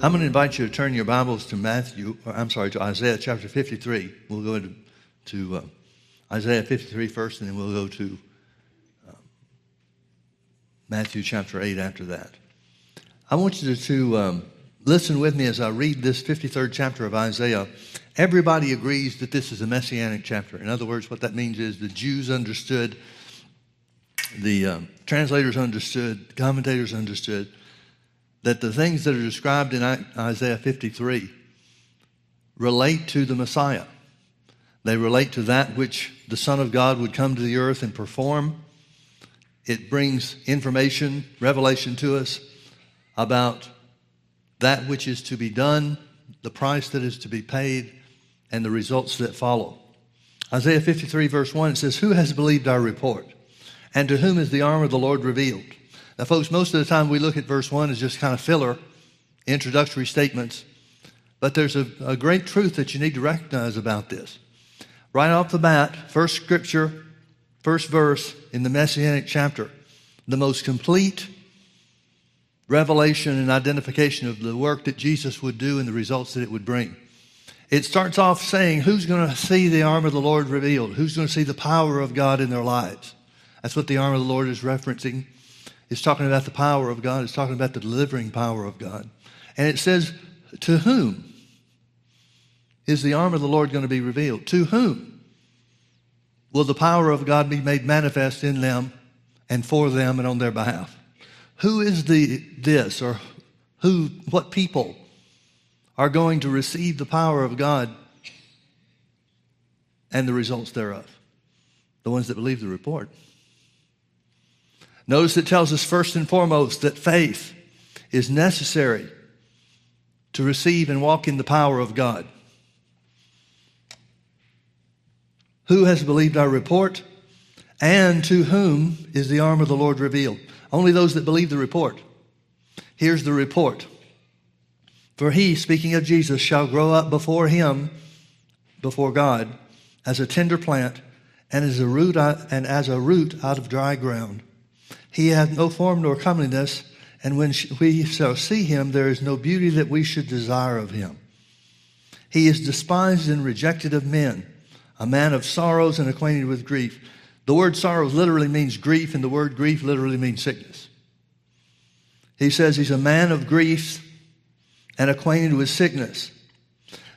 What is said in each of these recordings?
I'm going to invite you to turn your Bibles to Matthew, or I'm sorry, to Isaiah chapter 53. We'll go into to, uh, Isaiah 53 first, and then we'll go to uh, Matthew chapter 8 after that. I want you to, to um, listen with me as I read this 53rd chapter of Isaiah. Everybody agrees that this is a messianic chapter. In other words, what that means is the Jews understood, the um, translators understood, commentators understood that the things that are described in Isaiah 53 relate to the Messiah. They relate to that which the Son of God would come to the earth and perform. It brings information, revelation to us about that which is to be done, the price that is to be paid, and the results that follow. Isaiah 53, verse 1, it says, Who has believed our report? And to whom is the arm of the Lord revealed? Now, folks, most of the time we look at verse 1 as just kind of filler, introductory statements. But there's a, a great truth that you need to recognize about this. Right off the bat, first scripture, first verse in the Messianic chapter, the most complete revelation and identification of the work that Jesus would do and the results that it would bring. It starts off saying, Who's going to see the arm of the Lord revealed? Who's going to see the power of God in their lives? That's what the arm of the Lord is referencing. It's talking about the power of God. It's talking about the delivering power of God. And it says, To whom is the arm of the Lord going to be revealed? To whom will the power of God be made manifest in them and for them and on their behalf? Who is the this or who what people are going to receive the power of God and the results thereof? The ones that believe the report. Notice it tells us first and foremost that faith is necessary to receive and walk in the power of God. Who has believed our report? And to whom is the arm of the Lord revealed? Only those that believe the report. Here's the report. For he, speaking of Jesus, shall grow up before him, before God, as a tender plant and as a root and as a root out of dry ground. He hath no form nor comeliness, and when we shall see him, there is no beauty that we should desire of him. He is despised and rejected of men, a man of sorrows and acquainted with grief. The word sorrows literally means grief, and the word grief literally means sickness. He says he's a man of griefs and acquainted with sickness.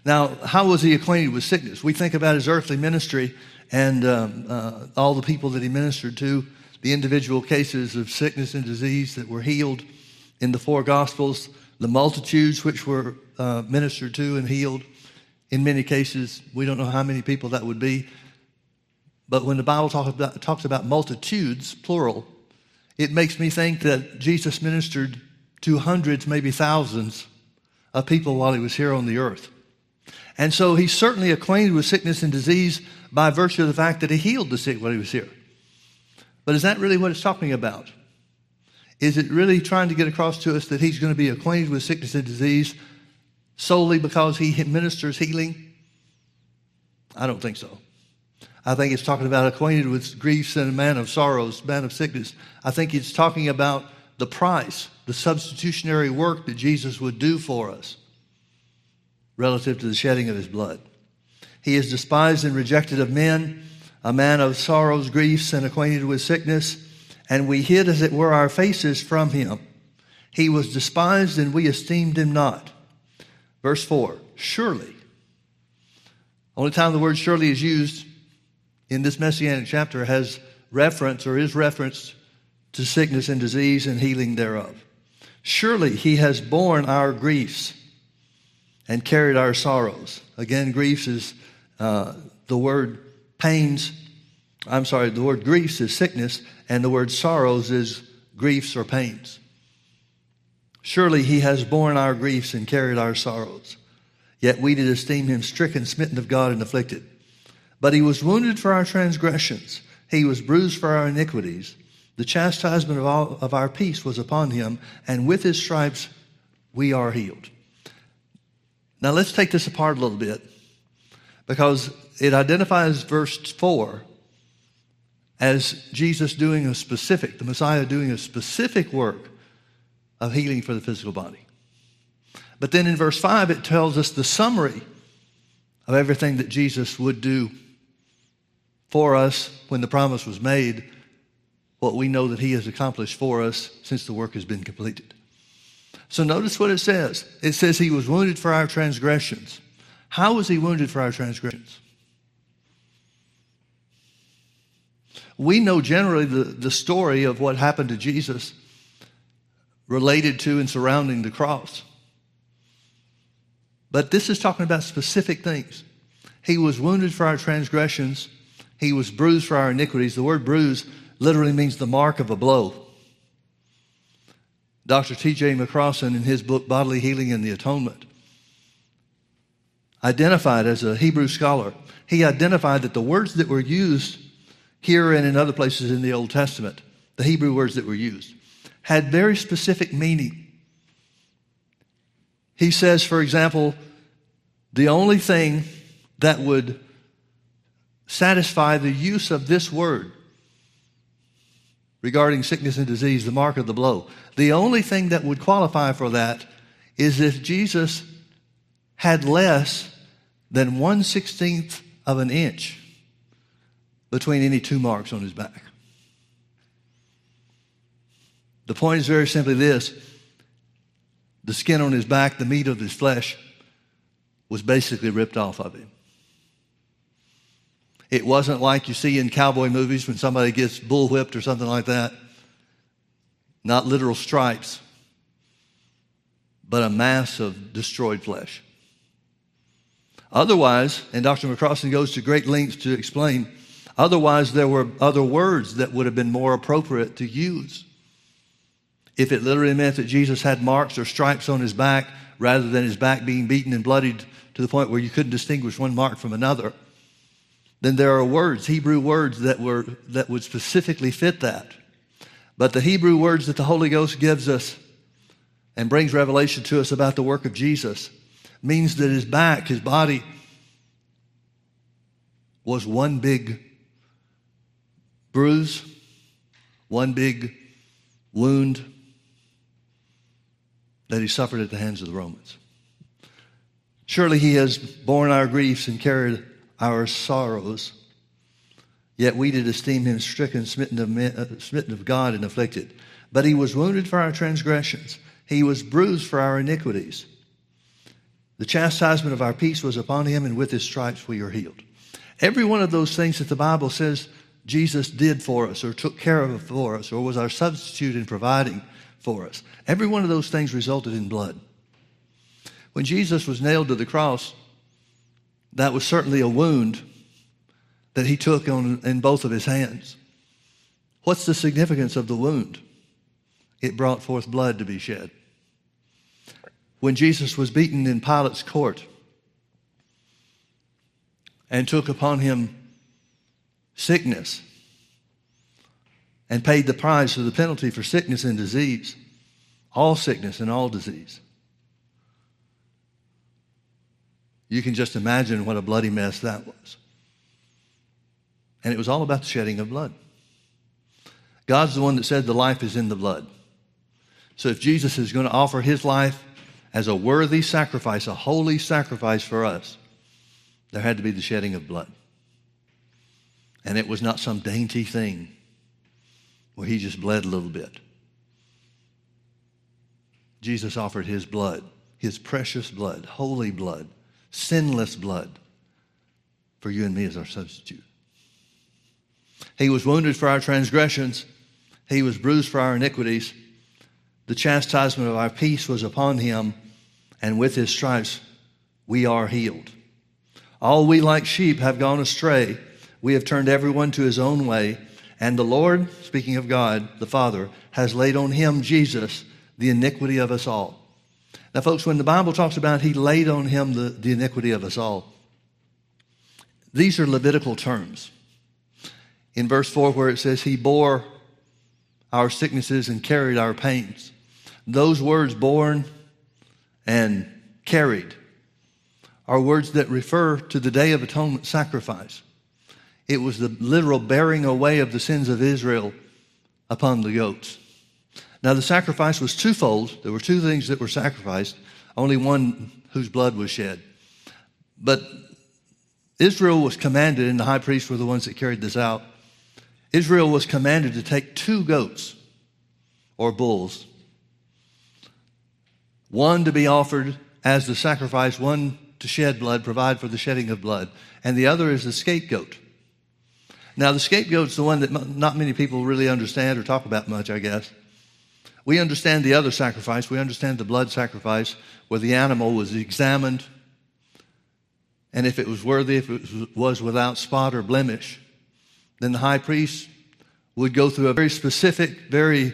Now, how was he acquainted with sickness? We think about his earthly ministry and um, uh, all the people that he ministered to the individual cases of sickness and disease that were healed in the four Gospels, the multitudes which were uh, ministered to and healed. In many cases, we don't know how many people that would be. But when the Bible talk about, talks about multitudes, plural, it makes me think that Jesus ministered to hundreds, maybe thousands of people while he was here on the earth. And so he's certainly acquainted with sickness and disease by virtue of the fact that he healed the sick while he was here. But is that really what it's talking about? Is it really trying to get across to us that he's going to be acquainted with sickness and disease solely because he administers healing? I don't think so. I think it's talking about acquainted with griefs and a man of sorrows, man of sickness. I think it's talking about the price, the substitutionary work that Jesus would do for us relative to the shedding of his blood. He is despised and rejected of men a man of sorrows, griefs, and acquainted with sickness, and we hid, as it were, our faces from him. He was despised, and we esteemed him not. Verse 4 Surely. Only time the word surely is used in this messianic chapter has reference or is referenced to sickness and disease and healing thereof. Surely he has borne our griefs and carried our sorrows. Again, griefs is uh, the word pains, I'm sorry, the word griefs is sickness, and the word sorrows is griefs or pains. Surely he has borne our griefs and carried our sorrows. Yet we did esteem him stricken, smitten of God, and afflicted. But he was wounded for our transgressions, he was bruised for our iniquities. The chastisement of, all, of our peace was upon him, and with his stripes we are healed. Now let's take this apart a little bit because it identifies verse 4 as Jesus doing a specific, the Messiah doing a specific work of healing for the physical body. But then in verse 5, it tells us the summary of everything that Jesus would do for us when the promise was made, what we know that he has accomplished for us since the work has been completed. So notice what it says. It says he was wounded for our transgressions. How was he wounded for our transgressions? We know generally the, the story of what happened to Jesus related to and surrounding the cross. But this is talking about specific things. He was wounded for our transgressions, he was bruised for our iniquities. The word bruise literally means the mark of a blow. Dr. T.J. McCrossan, in his book Bodily Healing and the Atonement, identified as a Hebrew scholar, he identified that the words that were used here and in other places in the Old Testament, the Hebrew words that were used, had very specific meaning. He says, for example, the only thing that would satisfy the use of this word regarding sickness and disease, the mark of the blow, the only thing that would qualify for that is if Jesus had less than one sixteenth of an inch between any two marks on his back. The point is very simply this the skin on his back, the meat of his flesh, was basically ripped off of him. It wasn't like you see in cowboy movies when somebody gets bullwhipped or something like that. Not literal stripes, but a mass of destroyed flesh. Otherwise, and Dr. McCrossan goes to great lengths to explain, otherwise, there were other words that would have been more appropriate to use. If it literally meant that Jesus had marks or stripes on his back rather than his back being beaten and bloodied to the point where you couldn't distinguish one mark from another, then there are words, Hebrew words that were that would specifically fit that. But the Hebrew words that the Holy Ghost gives us and brings revelation to us about the work of Jesus means that his back, his body, was one big bruise, one big wound that he suffered at the hands of the Romans. Surely he has borne our griefs and carried our sorrows. Yet we did esteem him stricken, smitten of, men, uh, smitten of God, and afflicted. But he was wounded for our transgressions, he was bruised for our iniquities. The chastisement of our peace was upon him, and with his stripes we are healed. Every one of those things that the Bible says Jesus did for us, or took care of for us, or was our substitute in providing for us, every one of those things resulted in blood. When Jesus was nailed to the cross, that was certainly a wound that he took on, in both of his hands. What's the significance of the wound? It brought forth blood to be shed when Jesus was beaten in Pilate's court and took upon him sickness and paid the price of the penalty for sickness and disease, all sickness and all disease. You can just imagine what a bloody mess that was. And it was all about the shedding of blood. God's the one that said the life is in the blood. So if Jesus is going to offer his life as a worthy sacrifice, a holy sacrifice for us, there had to be the shedding of blood. And it was not some dainty thing where he just bled a little bit. Jesus offered his blood, his precious blood, holy blood, sinless blood for you and me as our substitute. He was wounded for our transgressions, he was bruised for our iniquities. The chastisement of our peace was upon him, and with his stripes we are healed. All we like sheep have gone astray. We have turned everyone to his own way. And the Lord, speaking of God, the Father, has laid on him, Jesus, the iniquity of us all. Now, folks, when the Bible talks about he laid on him the, the iniquity of us all, these are Levitical terms. In verse 4, where it says, He bore our sicknesses and carried our pains. Those words, borne and carried, are words that refer to the Day of Atonement sacrifice. It was the literal bearing away of the sins of Israel upon the goats. Now, the sacrifice was twofold. There were two things that were sacrificed only one whose blood was shed. But Israel was commanded, and the high priests were the ones that carried this out. Israel was commanded to take two goats or bulls, one to be offered as the sacrifice, one to shed blood, provide for the shedding of blood, and the other is the scapegoat. Now, the scapegoat's the one that not many people really understand or talk about much, I guess. We understand the other sacrifice. We understand the blood sacrifice where the animal was examined, and if it was worthy, if it was without spot or blemish, then the high priest would go through a very specific, very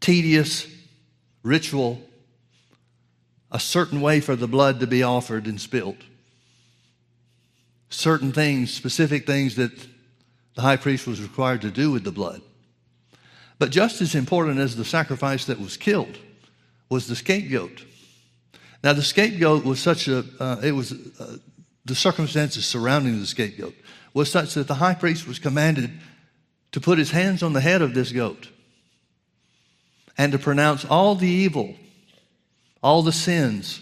tedious ritual, a certain way for the blood to be offered and spilled. Certain things, specific things that the high priest was required to do with the blood. But just as important as the sacrifice that was killed was the scapegoat. Now, the scapegoat was such a, uh, it was, uh, the circumstances surrounding the scapegoat was such that the high priest was commanded to put his hands on the head of this goat and to pronounce all the evil, all the sins,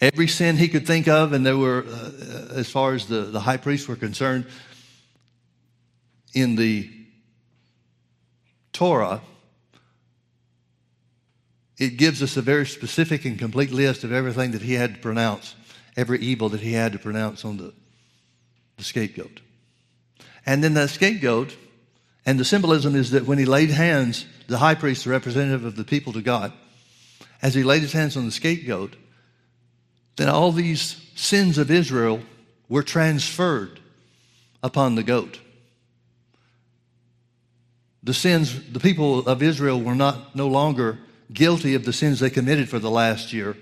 every sin he could think of, and there were, uh, as far as the, the high priests were concerned, in the Torah, it gives us a very specific and complete list of everything that he had to pronounce, every evil that he had to pronounce on the, the scapegoat. And then that scapegoat, and the symbolism is that when he laid hands, the high priest, the representative of the people to God, as he laid his hands on the scapegoat, then all these sins of Israel were transferred upon the goat the sins, the people of Israel were not no longer guilty of the sins they committed for the last year,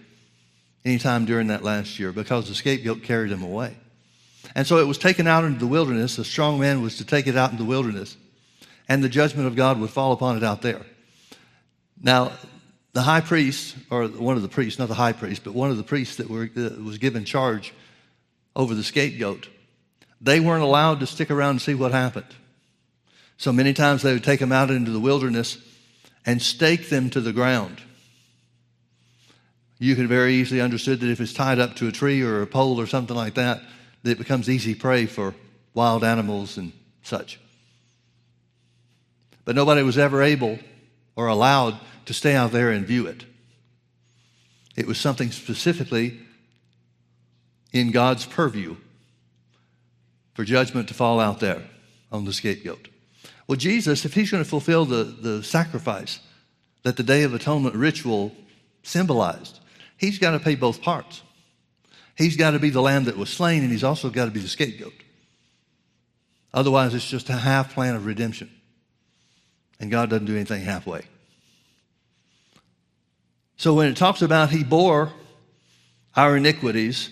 anytime during that last year, because the scapegoat carried them away. And so it was taken out into the wilderness. The strong man was to take it out into the wilderness, and the judgment of God would fall upon it out there. Now, the high priest, or one of the priests, not the high priest, but one of the priests that were, was given charge over the scapegoat, they weren't allowed to stick around and see what happened. So many times they would take them out into the wilderness and stake them to the ground. You could very easily understood that if it's tied up to a tree or a pole or something like that, that it becomes easy prey for wild animals and such. But nobody was ever able or allowed to stay out there and view it. It was something specifically in God's purview for judgment to fall out there on the scapegoat. Well, Jesus, if he's going to fulfill the, the sacrifice that the Day of Atonement ritual symbolized, he's got to pay both parts. He's got to be the lamb that was slain, and he's also got to be the scapegoat. Otherwise, it's just a half plan of redemption. And God doesn't do anything halfway. So when it talks about he bore our iniquities,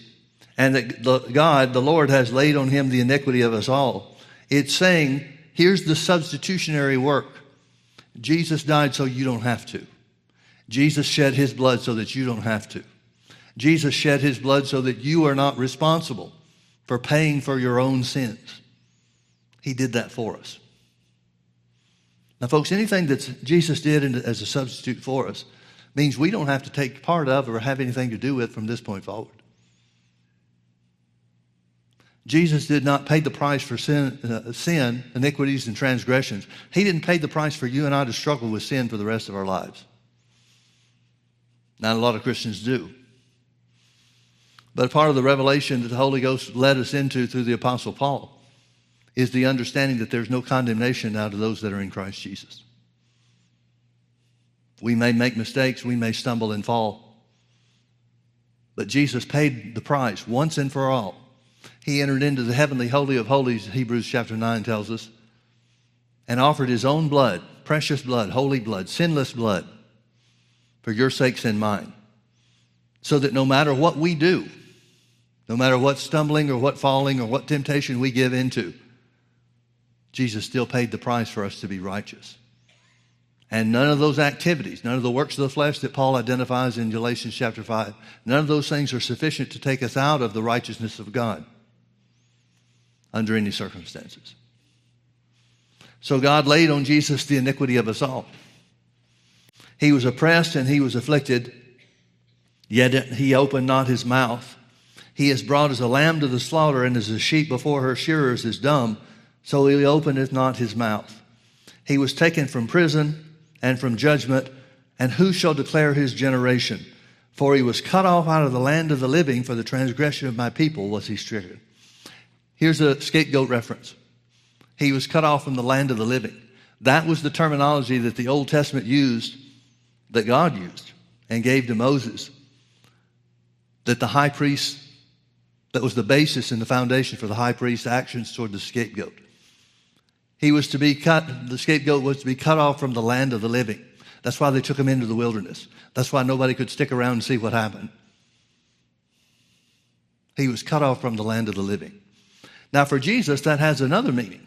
and that God, the Lord, has laid on him the iniquity of us all, it's saying Here's the substitutionary work Jesus died so you don't have to. Jesus shed his blood so that you don't have to. Jesus shed his blood so that you are not responsible for paying for your own sins. He did that for us. Now, folks, anything that Jesus did as a substitute for us means we don't have to take part of or have anything to do with from this point forward. Jesus did not pay the price for sin, uh, sin, iniquities, and transgressions. He didn't pay the price for you and I to struggle with sin for the rest of our lives. Not a lot of Christians do. But part of the revelation that the Holy Ghost led us into through the Apostle Paul is the understanding that there's no condemnation now to those that are in Christ Jesus. We may make mistakes, we may stumble and fall, but Jesus paid the price once and for all he entered into the heavenly holy of holies, Hebrews chapter 9 tells us, and offered his own blood, precious blood, holy blood, sinless blood, for your sakes and mine. So that no matter what we do, no matter what stumbling or what falling or what temptation we give into, Jesus still paid the price for us to be righteous. And none of those activities, none of the works of the flesh that Paul identifies in Galatians chapter 5, none of those things are sufficient to take us out of the righteousness of God under any circumstances. So God laid on Jesus the iniquity of us all. He was oppressed and he was afflicted, yet he opened not his mouth. He is brought as a lamb to the slaughter, and as a sheep before her shearers is dumb, so he openeth not his mouth. He was taken from prison and from judgment, and who shall declare his generation? For he was cut off out of the land of the living, for the transgression of my people was he stricken. Here's a scapegoat reference. He was cut off from the land of the living. That was the terminology that the Old Testament used, that God used, and gave to Moses. That the high priest, that was the basis and the foundation for the high priest's actions toward the scapegoat. He was to be cut, the scapegoat was to be cut off from the land of the living. That's why they took him into the wilderness. That's why nobody could stick around and see what happened. He was cut off from the land of the living. Now, for Jesus, that has another meaning.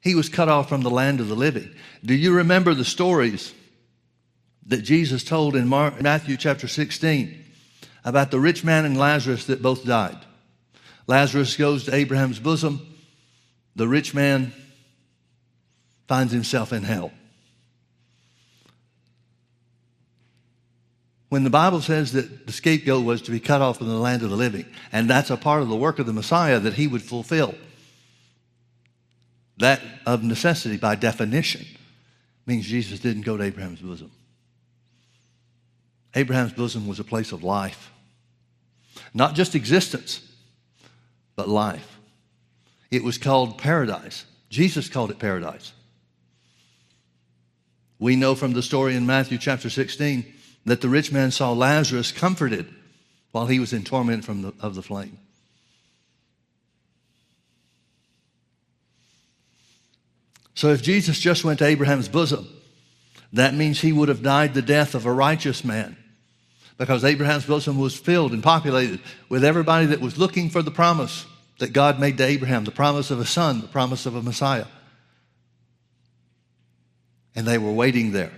He was cut off from the land of the living. Do you remember the stories that Jesus told in Matthew chapter 16 about the rich man and Lazarus that both died? Lazarus goes to Abraham's bosom. The rich man finds himself in hell. When the Bible says that the scapegoat was to be cut off from the land of the living, and that's a part of the work of the Messiah that he would fulfill, that of necessity, by definition, means Jesus didn't go to Abraham's bosom. Abraham's bosom was a place of life, not just existence, but life. It was called paradise. Jesus called it paradise. We know from the story in Matthew chapter 16 that the rich man saw Lazarus comforted while he was in torment from the, of the flame. So if Jesus just went to Abraham's bosom, that means he would have died the death of a righteous man because Abraham's bosom was filled and populated with everybody that was looking for the promise that God made to Abraham, the promise of a son, the promise of a Messiah. And they were waiting there.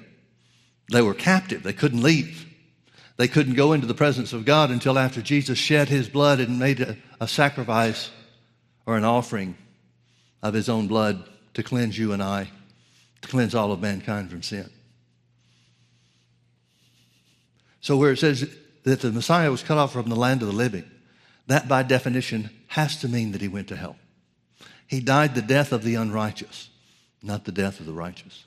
They were captive, they couldn't leave. They couldn't go into the presence of God until after Jesus shed his blood and made a, a sacrifice or an offering of his own blood to cleanse you and I, to cleanse all of mankind from sin. So, where it says that the Messiah was cut off from the land of the living, that by definition has to mean that he went to hell. He died the death of the unrighteous, not the death of the righteous.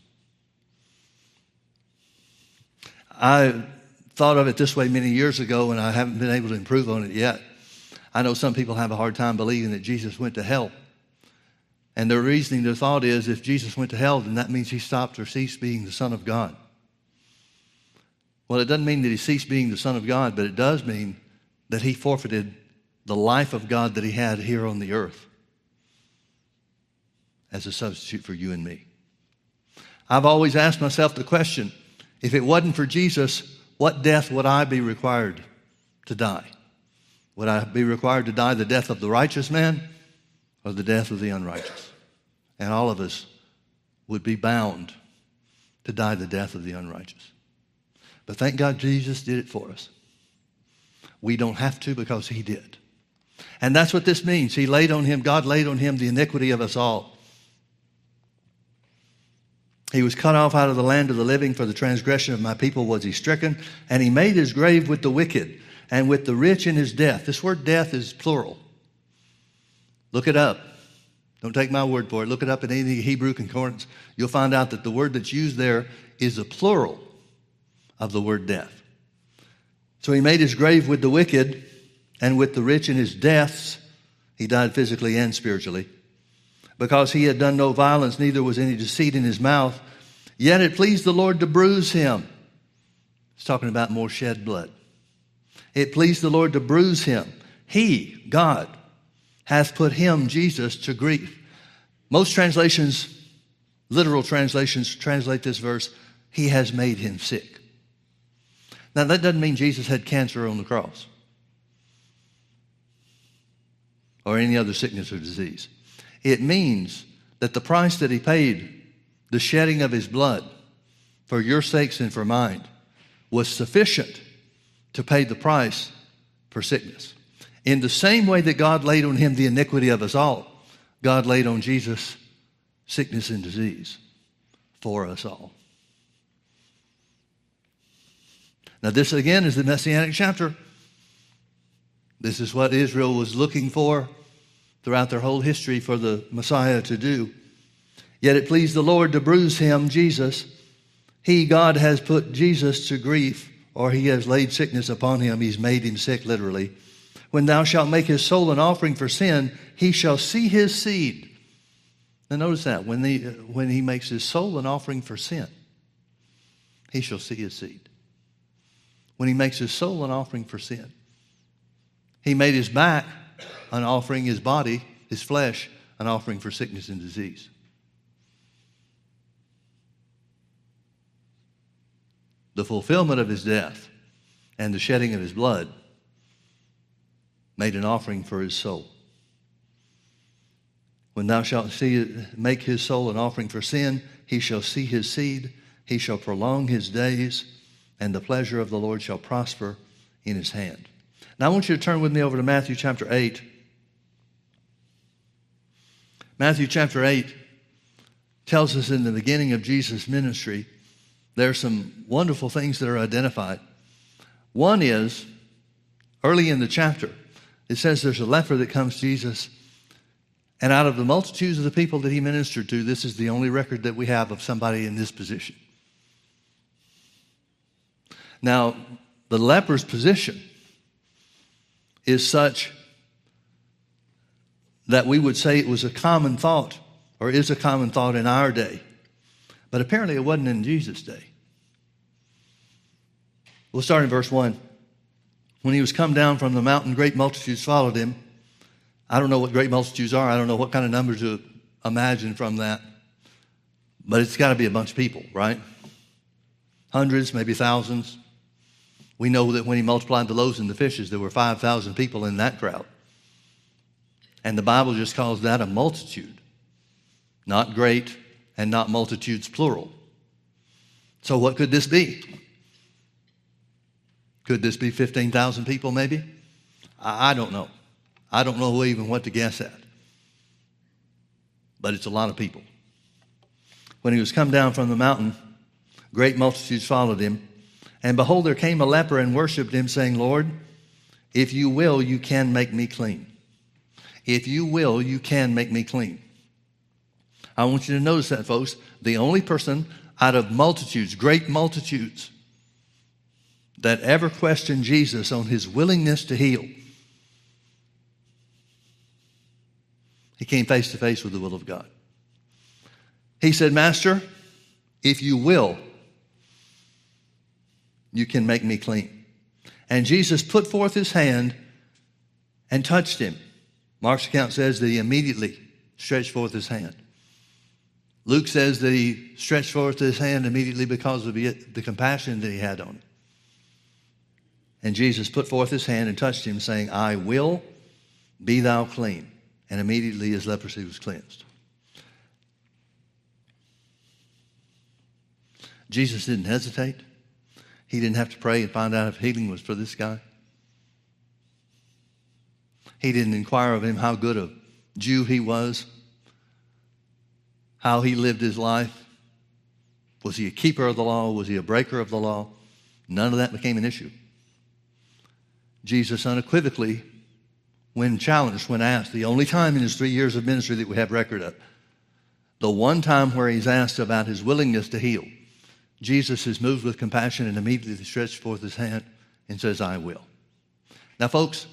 I thought of it this way many years ago, and I haven't been able to improve on it yet. I know some people have a hard time believing that Jesus went to hell. And their reasoning, their thought is if Jesus went to hell, then that means he stopped or ceased being the Son of God. Well, it doesn't mean that he ceased being the Son of God, but it does mean that he forfeited the life of God that he had here on the earth as a substitute for you and me. I've always asked myself the question if it wasn't for Jesus, what death would I be required to die? Would I be required to die the death of the righteous man or the death of the unrighteous? And all of us would be bound to die the death of the unrighteous. But thank God Jesus did it for us. We don't have to because he did. And that's what this means. He laid on him, God laid on him the iniquity of us all. He was cut off out of the land of the living for the transgression of my people was he stricken, and he made his grave with the wicked and with the rich in his death. This word death is plural. Look it up. Don't take my word for it. Look it up in any Hebrew concordance. You'll find out that the word that's used there is a plural of the word death. So he made his grave with the wicked and with the rich in his deaths. He died physically and spiritually because he had done no violence, neither was any deceit in his mouth. Yet it pleased the Lord to bruise him. He's talking about more shed blood. It pleased the Lord to bruise him. He, God, hath put him, Jesus, to grief. Most translations, literal translations, translate this verse, He has made him sick. Now, that doesn't mean Jesus had cancer on the cross or any other sickness or disease. It means that the price that he paid, the shedding of his blood for your sakes and for mine, was sufficient to pay the price for sickness. In the same way that God laid on him the iniquity of us all, God laid on Jesus sickness and disease for us all. Now, this again is the Messianic chapter. This is what Israel was looking for throughout their whole history for the Messiah to do. Yet it pleased the Lord to bruise him, Jesus. He, God, has put Jesus to grief, or he has laid sickness upon him. He's made him sick, literally. When thou shalt make his soul an offering for sin, he shall see his seed. Now, notice that when, the, when he makes his soul an offering for sin, he shall see his seed. When he makes his soul an offering for sin, he made his back an offering, his body, his flesh, an offering for sickness and disease. The fulfillment of his death and the shedding of his blood made an offering for his soul. When thou shalt see, make his soul an offering for sin, he shall see his seed, he shall prolong his days, and the pleasure of the Lord shall prosper in his hand. Now I want you to turn with me over to Matthew chapter 8. Matthew chapter 8 tells us in the beginning of Jesus' ministry, there are some wonderful things that are identified. One is, early in the chapter, it says there's a leper that comes to Jesus and out of the multitudes of the people that he ministered to, this is the only record that we have of somebody in this position. Now, the leper's position is such that we would say it was a common thought or is a common thought in our day. But apparently it wasn't in Jesus' day. We'll start in verse 1. When he was come down from the mountain, great multitudes followed him I don't know what great multitudes are. I don't know what kind of numbers to imagine from that. But it's got to be a bunch of people, right? Hundreds, maybe thousands. We know that when he multiplied the loaves and the fishes, there were 5,000 people in that crowd. And the Bible just calls that a multitude, not great and not multitudes plural. So, what could this be? Could this be 15,000 people, maybe? I don't know. I don't know even what to guess at. But it's a lot of people. When he was come down from the mountain, great multitudes followed him. And behold, there came a leper and worshiped him, saying, Lord, if you will, you can make me clean. If you will, you can make me clean. I want you to notice that, folks. The only person out of multitudes, great multitudes, that ever questioned Jesus on his willingness to heal He came face to face with the will of God. He said, Master, if you will, you can make me clean. And Jesus put forth his hand and touched him. Mark's account says that he immediately stretched forth his hand. Luke says that he stretched forth his hand immediately because of the compassion that he had on him. And Jesus put forth his hand and touched him, saying, I will be thou clean and immediately his leprosy was cleansed. Jesus didn't hesitate. He didn't have to pray and find out if healing was for this guy. He didn't inquire of him how good a Jew he was, how he lived his life. Was he a keeper of the law? Was he a breaker of the law? None of that became an issue. Jesus unequivocally when challenged, when asked, the only time in his three years of ministry that we have record of, the one time where he's asked about his willingness to heal, Jesus is moved with compassion and immediately stretches forth his hand and says, I will. Now, folks,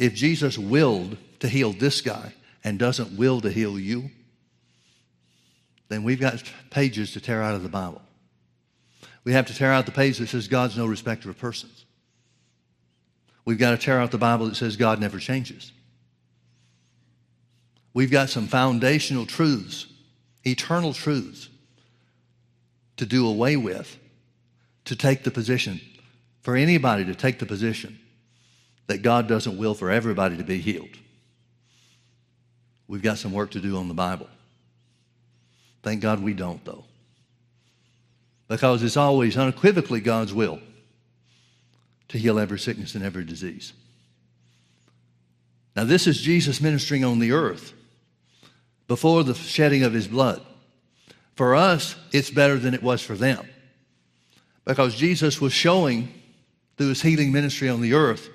if Jesus willed to heal this guy and doesn't will to heal you, then we've got pages to tear out of the Bible. We have to tear out the page that says God's no respecter of persons. We've got to tear out the Bible that says God never changes. We've got some foundational truths, eternal truths to do away with, to take the position, for anybody to take the position that God doesn't will for everybody to be healed. We've got some work to do on the Bible. Thank God we don't, though. Because it's always unequivocally God's will to heal every sickness and every disease. Now, this is Jesus ministering on the earth before the shedding of his blood. For us, it's better than it was for them because Jesus was showing through his healing ministry on the earth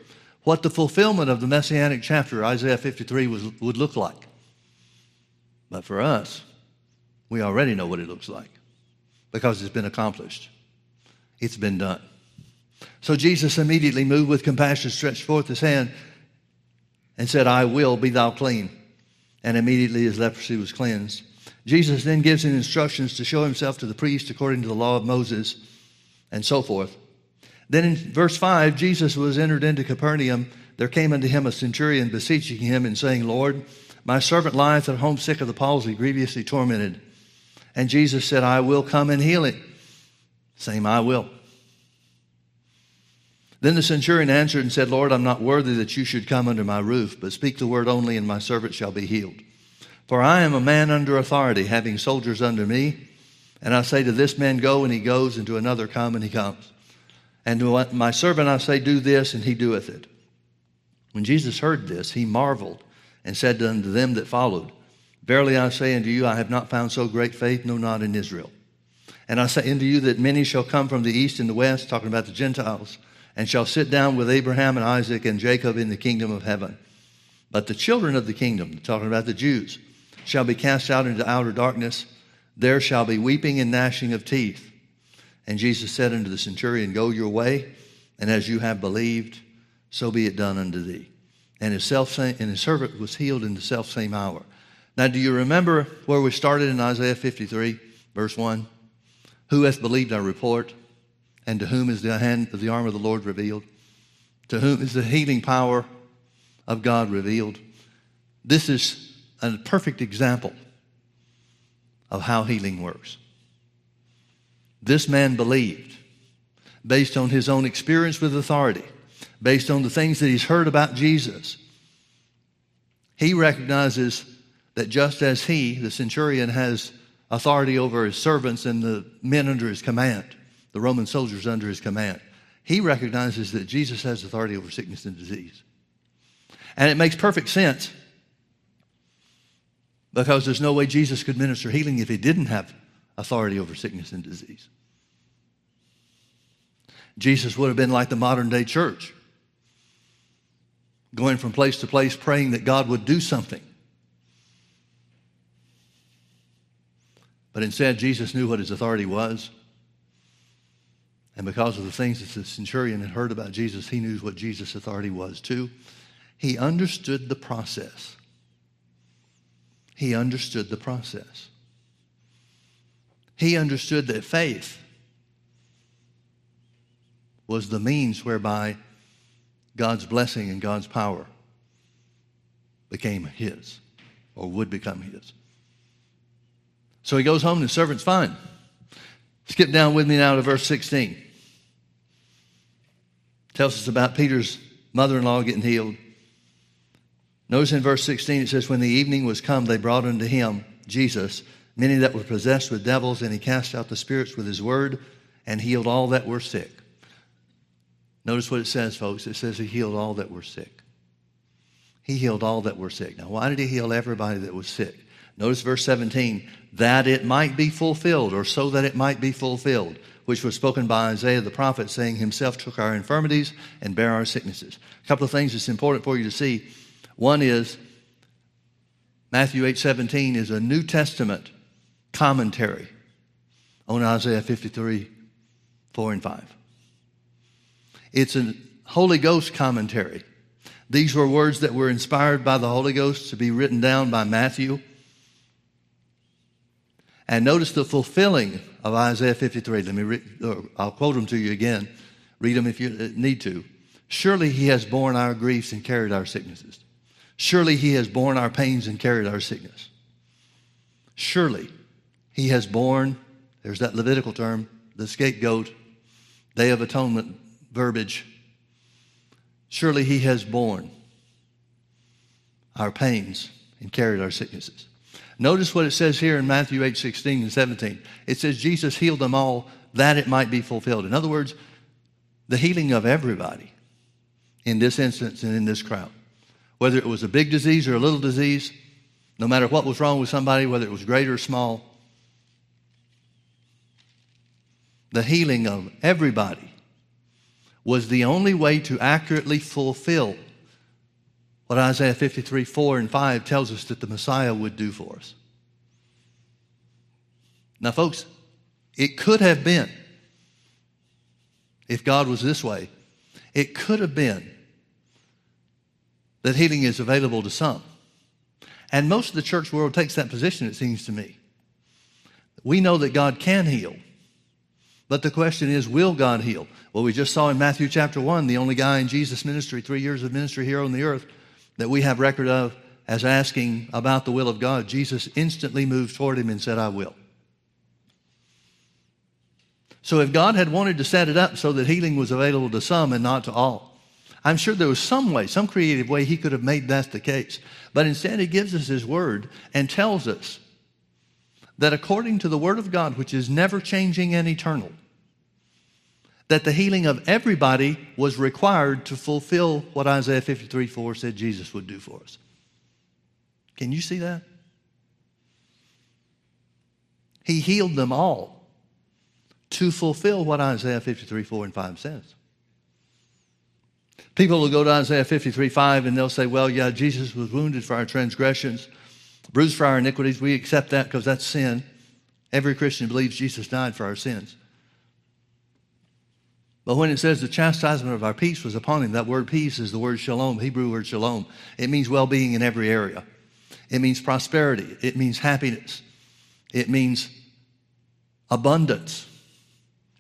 what the fulfillment of the messianic chapter, Isaiah 53, was, would look like. But for us, we already know what it looks like because it's been accomplished, it's been done. So Jesus immediately moved with compassion, stretched forth his hand, and said, I will be thou clean. And immediately his leprosy was cleansed. Jesus then gives him instructions to show himself to the priest according to the law of Moses and so forth. Then in verse 5, Jesus was entered into Capernaum. There came unto him a centurion beseeching him and saying, Lord, my servant lieth at home sick of the palsy, grievously tormented. And Jesus said, I will come and heal it. Same, I will. Then the centurion answered and said, Lord, I'm not worthy that you should come under my roof, but speak the word only, and my servant shall be healed. For I am a man under authority, having soldiers under me. And I say to this man, Go, and he goes, and to another, Come, and he comes. And my servant I say, Do this, and he doeth it. When Jesus heard this, he marveled and said unto them that followed, Verily I say unto you, I have not found so great faith, no, not in Israel. And I say unto you that many shall come from the east and the west, talking about the Gentiles, and shall sit down with Abraham and Isaac and Jacob in the kingdom of heaven. But the children of the kingdom, talking about the Jews, shall be cast out into outer darkness. There shall be weeping and gnashing of teeth. And Jesus said unto the centurion, Go your way, and as you have believed, so be it done unto thee. And his, self and his servant was healed in the self same hour. Now, do you remember where we started in Isaiah 53, verse 1? Who hath believed our report? And to whom is the hand of the arm of the Lord revealed? To whom is the healing power of God revealed? This is a perfect example of how healing works. This man believed based on his own experience with authority, based on the things that he's heard about Jesus. He recognizes that just as he, the centurion, has authority over his servants and the men under his command, the Roman soldiers under his command, he recognizes that Jesus has authority over sickness and disease. And it makes perfect sense because there's no way Jesus could minister healing if he didn't have authority over sickness and disease. Jesus would have been like the modern day church, going from place to place praying that God would do something. But instead, Jesus knew what his authority was. And because of the things that the centurion had heard about Jesus, he knew what Jesus' authority was too. He understood the process. He understood the process. He understood that faith was the means whereby God's blessing and God's power became his or would become his. So he goes home and the servant's fine. Skip down with me now to verse 16. Tells us about Peter's mother in law getting healed. Notice in verse 16 it says, When the evening was come, they brought unto him, Jesus, many that were possessed with devils, and he cast out the spirits with his word and healed all that were sick. Notice what it says, folks. It says he healed all that were sick. He healed all that were sick. Now, why did he heal everybody that was sick? Notice verse 17, that it might be fulfilled, or so that it might be fulfilled, which was spoken by Isaiah the prophet, saying, Himself took our infirmities and bare our sicknesses. A couple of things that's important for you to see. One is Matthew 8 17 is a New Testament commentary on Isaiah 53 4 and 5. It's a Holy Ghost commentary. These were words that were inspired by the Holy Ghost to be written down by Matthew. And notice the fulfilling of Isaiah 53. Let me read, I'll quote them to you again. Read them if you uh, need to. Surely he has borne our griefs and carried our sicknesses. Surely he has borne our pains and carried our sickness. Surely he has borne, there's that Levitical term, the scapegoat, day of atonement verbiage. Surely he has borne our pains and carried our sicknesses. Notice what it says here in Matthew 8 16 and 17. It says, Jesus healed them all that it might be fulfilled. In other words, the healing of everybody in this instance and in this crowd. Whether it was a big disease or a little disease, no matter what was wrong with somebody, whether it was great or small, the healing of everybody was the only way to accurately fulfill what Isaiah 53 4 and 5 tells us that the Messiah would do for us. Now, folks, it could have been, if God was this way, it could have been that healing is available to some. And most of the church world takes that position, it seems to me. We know that God can heal. But the question is, will God heal? Well, we just saw in Matthew chapter 1, the only guy in Jesus' ministry, three years of ministry here on the earth, that we have record of as asking about the will of God. Jesus instantly moved toward him and said, I will. So if God had wanted to set it up so that healing was available to some and not to all, I'm sure there was some way, some creative way he could have made that the case. But instead, he gives us his word and tells us that according to the Word of God, which is never changing and eternal, that the healing of everybody was required to fulfill what Isaiah 53 4 said Jesus would do for us. Can you see that? He healed them all to fulfill what Isaiah 53 4 and 5 says. People will go to Isaiah 53 5 and they'll say, well, yeah, Jesus was wounded for our transgressions bruised for our iniquities. We accept that because that's sin. Every Christian believes Jesus died for our sins. But when it says the chastisement of our peace was upon him, that word peace is the word shalom, Hebrew word shalom. It means well being in every area, it means prosperity, it means happiness, it means abundance,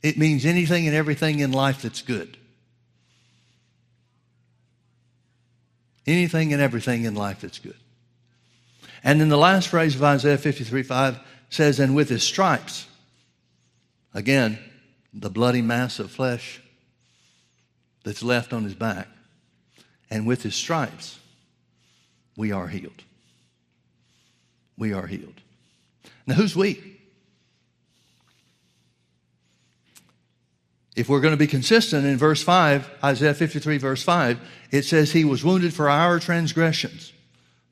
it means anything and everything in life that's good. Anything and everything in life that's good. And then the last phrase of Isaiah 53 5 says, And with his stripes, again, the bloody mass of flesh that's left on his back, and with his stripes, we are healed. We are healed. Now, who's we? If we're going to be consistent in verse 5, Isaiah 53, verse 5, it says, He was wounded for our transgressions.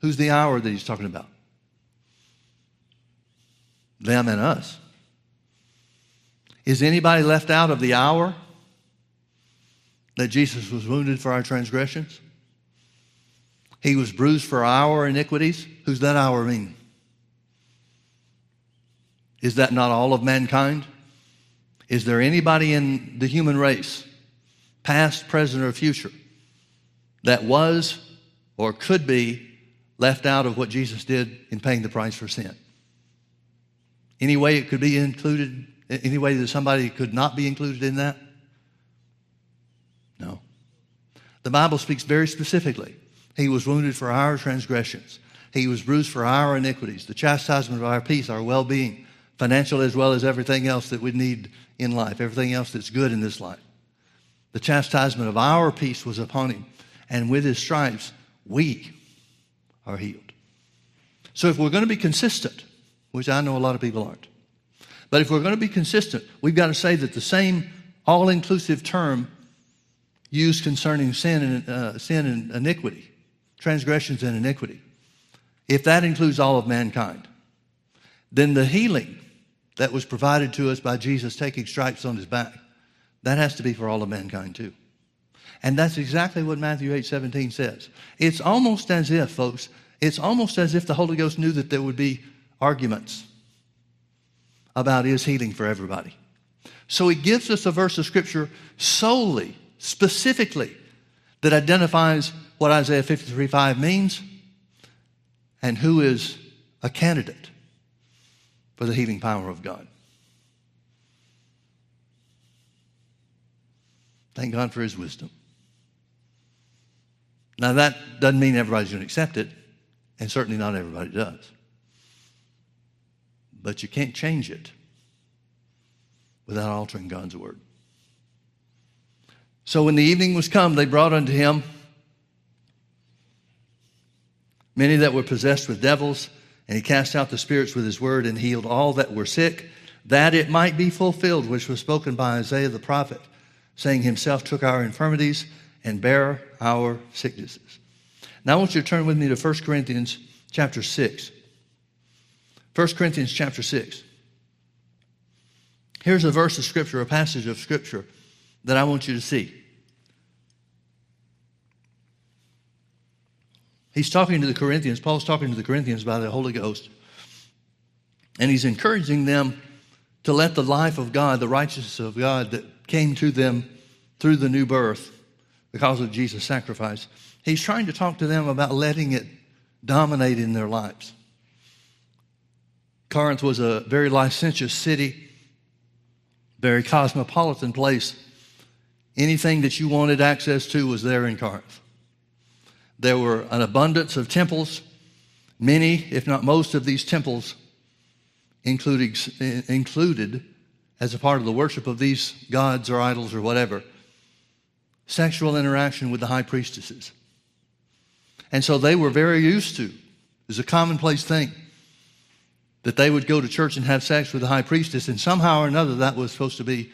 Who's the our that he's talking about? Them and us. Is anybody left out of the our that Jesus was wounded for our transgressions? He was bruised for our iniquities. Who's that our mean? Is that not all of mankind? Is there anybody in the human race, past, present, or future, that was or could be left out of what Jesus did in paying the price for sin. Any way it could be included, any way that somebody could not be included in that? No. The Bible speaks very specifically. He was wounded for our transgressions. He was bruised for our iniquities, the chastisement of our peace, our well being, financial as well as everything else that we need in life, everything else that's good in this life. The chastisement of our peace was upon him, and with his stripes, we are healed. So if we're going to be consistent, which I know a lot of people aren't, but if we're going to be consistent, we've got to say that the same all inclusive term used concerning sin and, uh, sin and iniquity, transgressions and iniquity, if that includes all of mankind, then the healing that was provided to us by Jesus taking stripes on his back, that has to be for all of mankind too. And that's exactly what Matthew 8 17 says. It's almost as if, folks, it's almost as if the Holy Ghost knew that there would be arguments about his healing for everybody. So he gives us a verse of scripture solely, specifically, that identifies what Isaiah 53 5 means and who is a candidate for the healing power of God. Thank God for his wisdom. Now, that doesn't mean everybody's going to accept it, and certainly not everybody does. But you can't change it without altering God's word. So when the evening was come, they brought unto him many that were possessed with devils, and he cast out the spirits with his word and healed all that were sick, that it might be fulfilled, which was spoken by Isaiah the prophet, saying, Himself took our infirmities and bear our sicknesses. Now I want you to turn with me to 1 Corinthians chapter 6. 1 Corinthians chapter 6. Here's a verse of Scripture, a passage of Scripture that I want you to see. He's talking to the Corinthians. Paul's talking to the Corinthians by the Holy Ghost. And he's encouraging them to let the life of God, the righteousness of God that came to them through the new birth, because of Jesus' sacrifice, he's trying to talk to them about letting it dominate in their lives. Corinth was a very licentious city, very cosmopolitan place. Anything that you wanted access to was there in Corinth. There were an abundance of temples. Many, if not most, of these temples included, included as a part of the worship of these gods or idols or whatever, sexual interaction with the high priestesses. And so they were very used to, it was a commonplace thing, that they would go to church and have sex with the high priestess, and somehow or another that was supposed to be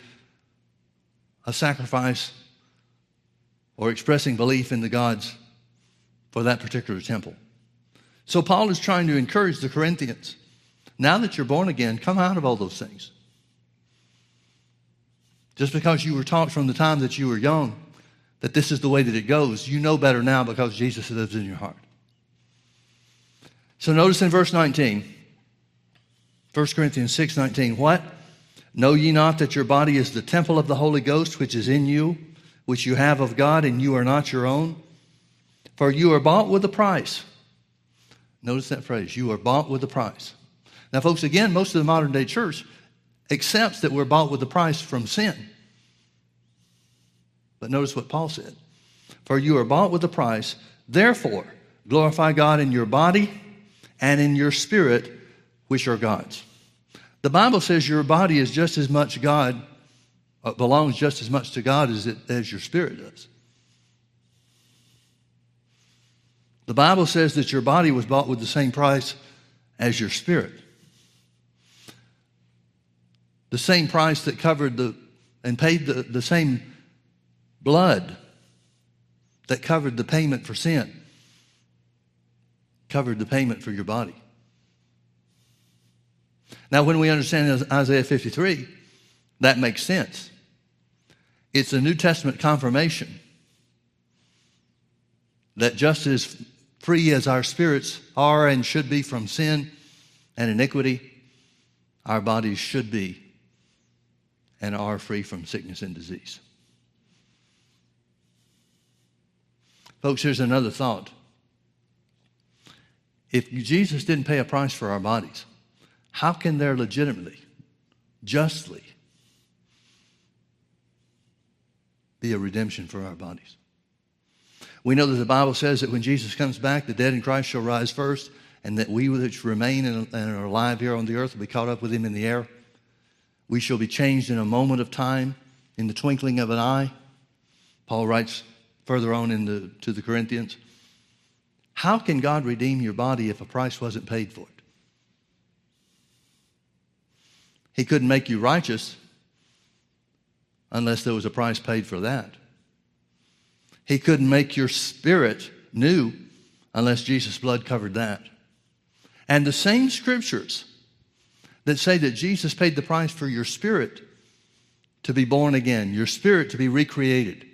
a sacrifice or expressing belief in the gods for that particular temple. So Paul is trying to encourage the Corinthians now that you're born again, come out of all those things. Just because you were taught from the time that you were young that this is the way that it goes, you know better now because Jesus lives in your heart. So notice in verse 19, 1 Corinthians 6 19, what? Know ye not that your body is the temple of the Holy Ghost which is in you, which you have of God, and you are not your own? For you are bought with a price. Notice that phrase, you are bought with a price. Now, folks, again, most of the modern day church accepts that we're bought with a price from sin. But notice what Paul said For you are bought with a price, therefore, glorify God in your body and in your spirit, which are God's. The Bible says your body is just as much God, uh, belongs just as much to God as, it, as your spirit does. The Bible says that your body was bought with the same price as your spirit the same price that covered the and paid the, the same blood that covered the payment for sin covered the payment for your body now when we understand isaiah 53 that makes sense it's a new testament confirmation that just as free as our spirits are and should be from sin and iniquity our bodies should be and are free from sickness and disease. Folks, here's another thought. If Jesus didn't pay a price for our bodies, how can there legitimately, justly, be a redemption for our bodies? We know that the Bible says that when Jesus comes back, the dead in Christ shall rise first, and that we which remain and are alive here on the earth will be caught up with him in the air. We shall be changed in a moment of time, in the twinkling of an eye. Paul writes further on in the, to the Corinthians. How can God redeem your body if a price wasn't paid for it? He couldn't make you righteous unless there was a price paid for that. He couldn't make your spirit new unless Jesus' blood covered that. And the same scriptures that say that Jesus paid the price for your spirit to be born again, your spirit to be recreated.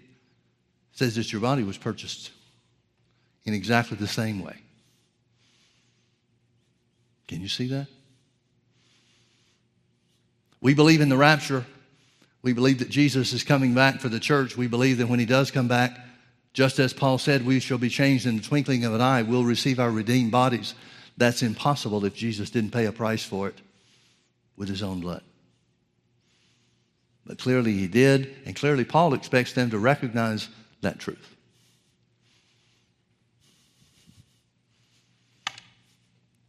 Says that your body was purchased in exactly the same way. Can you see that? We believe in the rapture. We believe that Jesus is coming back for the church. We believe that when he does come back, just as Paul said, we shall be changed in the twinkling of an eye. We'll receive our redeemed bodies. That's impossible if Jesus didn't pay a price for it with his own blood. But clearly he did, and clearly Paul expects them to recognize that truth.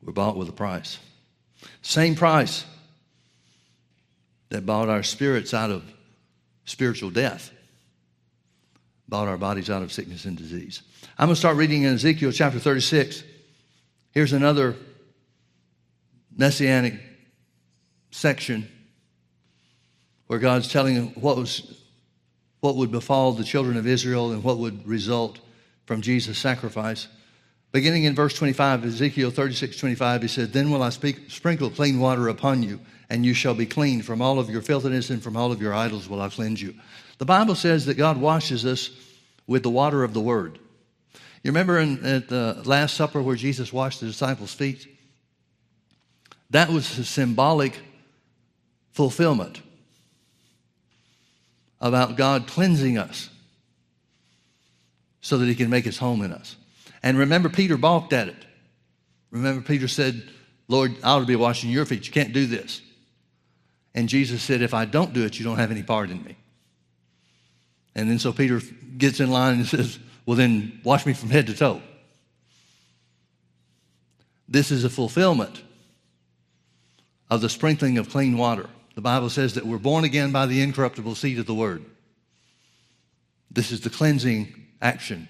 We're bought with a price. Same price that bought our spirits out of spiritual death, bought our bodies out of sickness and disease. I'm going to start reading in Ezekiel chapter 36. Here's another messianic section where God's telling what was what would befall the children of Israel and what would result from Jesus' sacrifice. Beginning in verse 25, Ezekiel 36, 25, he said, Then will I speak, sprinkle clean water upon you, and you shall be clean. From all of your filthiness and from all of your idols will I cleanse you. The Bible says that God washes us with the water of the Word. You remember in, at the Last Supper where Jesus washed the disciples' feet? That was a symbolic fulfillment about God cleansing us so that he can make his home in us. And remember, Peter balked at it. Remember, Peter said, Lord, I ought to be washing your feet. You can't do this. And Jesus said, If I don't do it, you don't have any part in me. And then so Peter gets in line and says, Well, then wash me from head to toe. This is a fulfillment of the sprinkling of clean water. The Bible says that we're born again by the incorruptible seed of the word. This is the cleansing actions.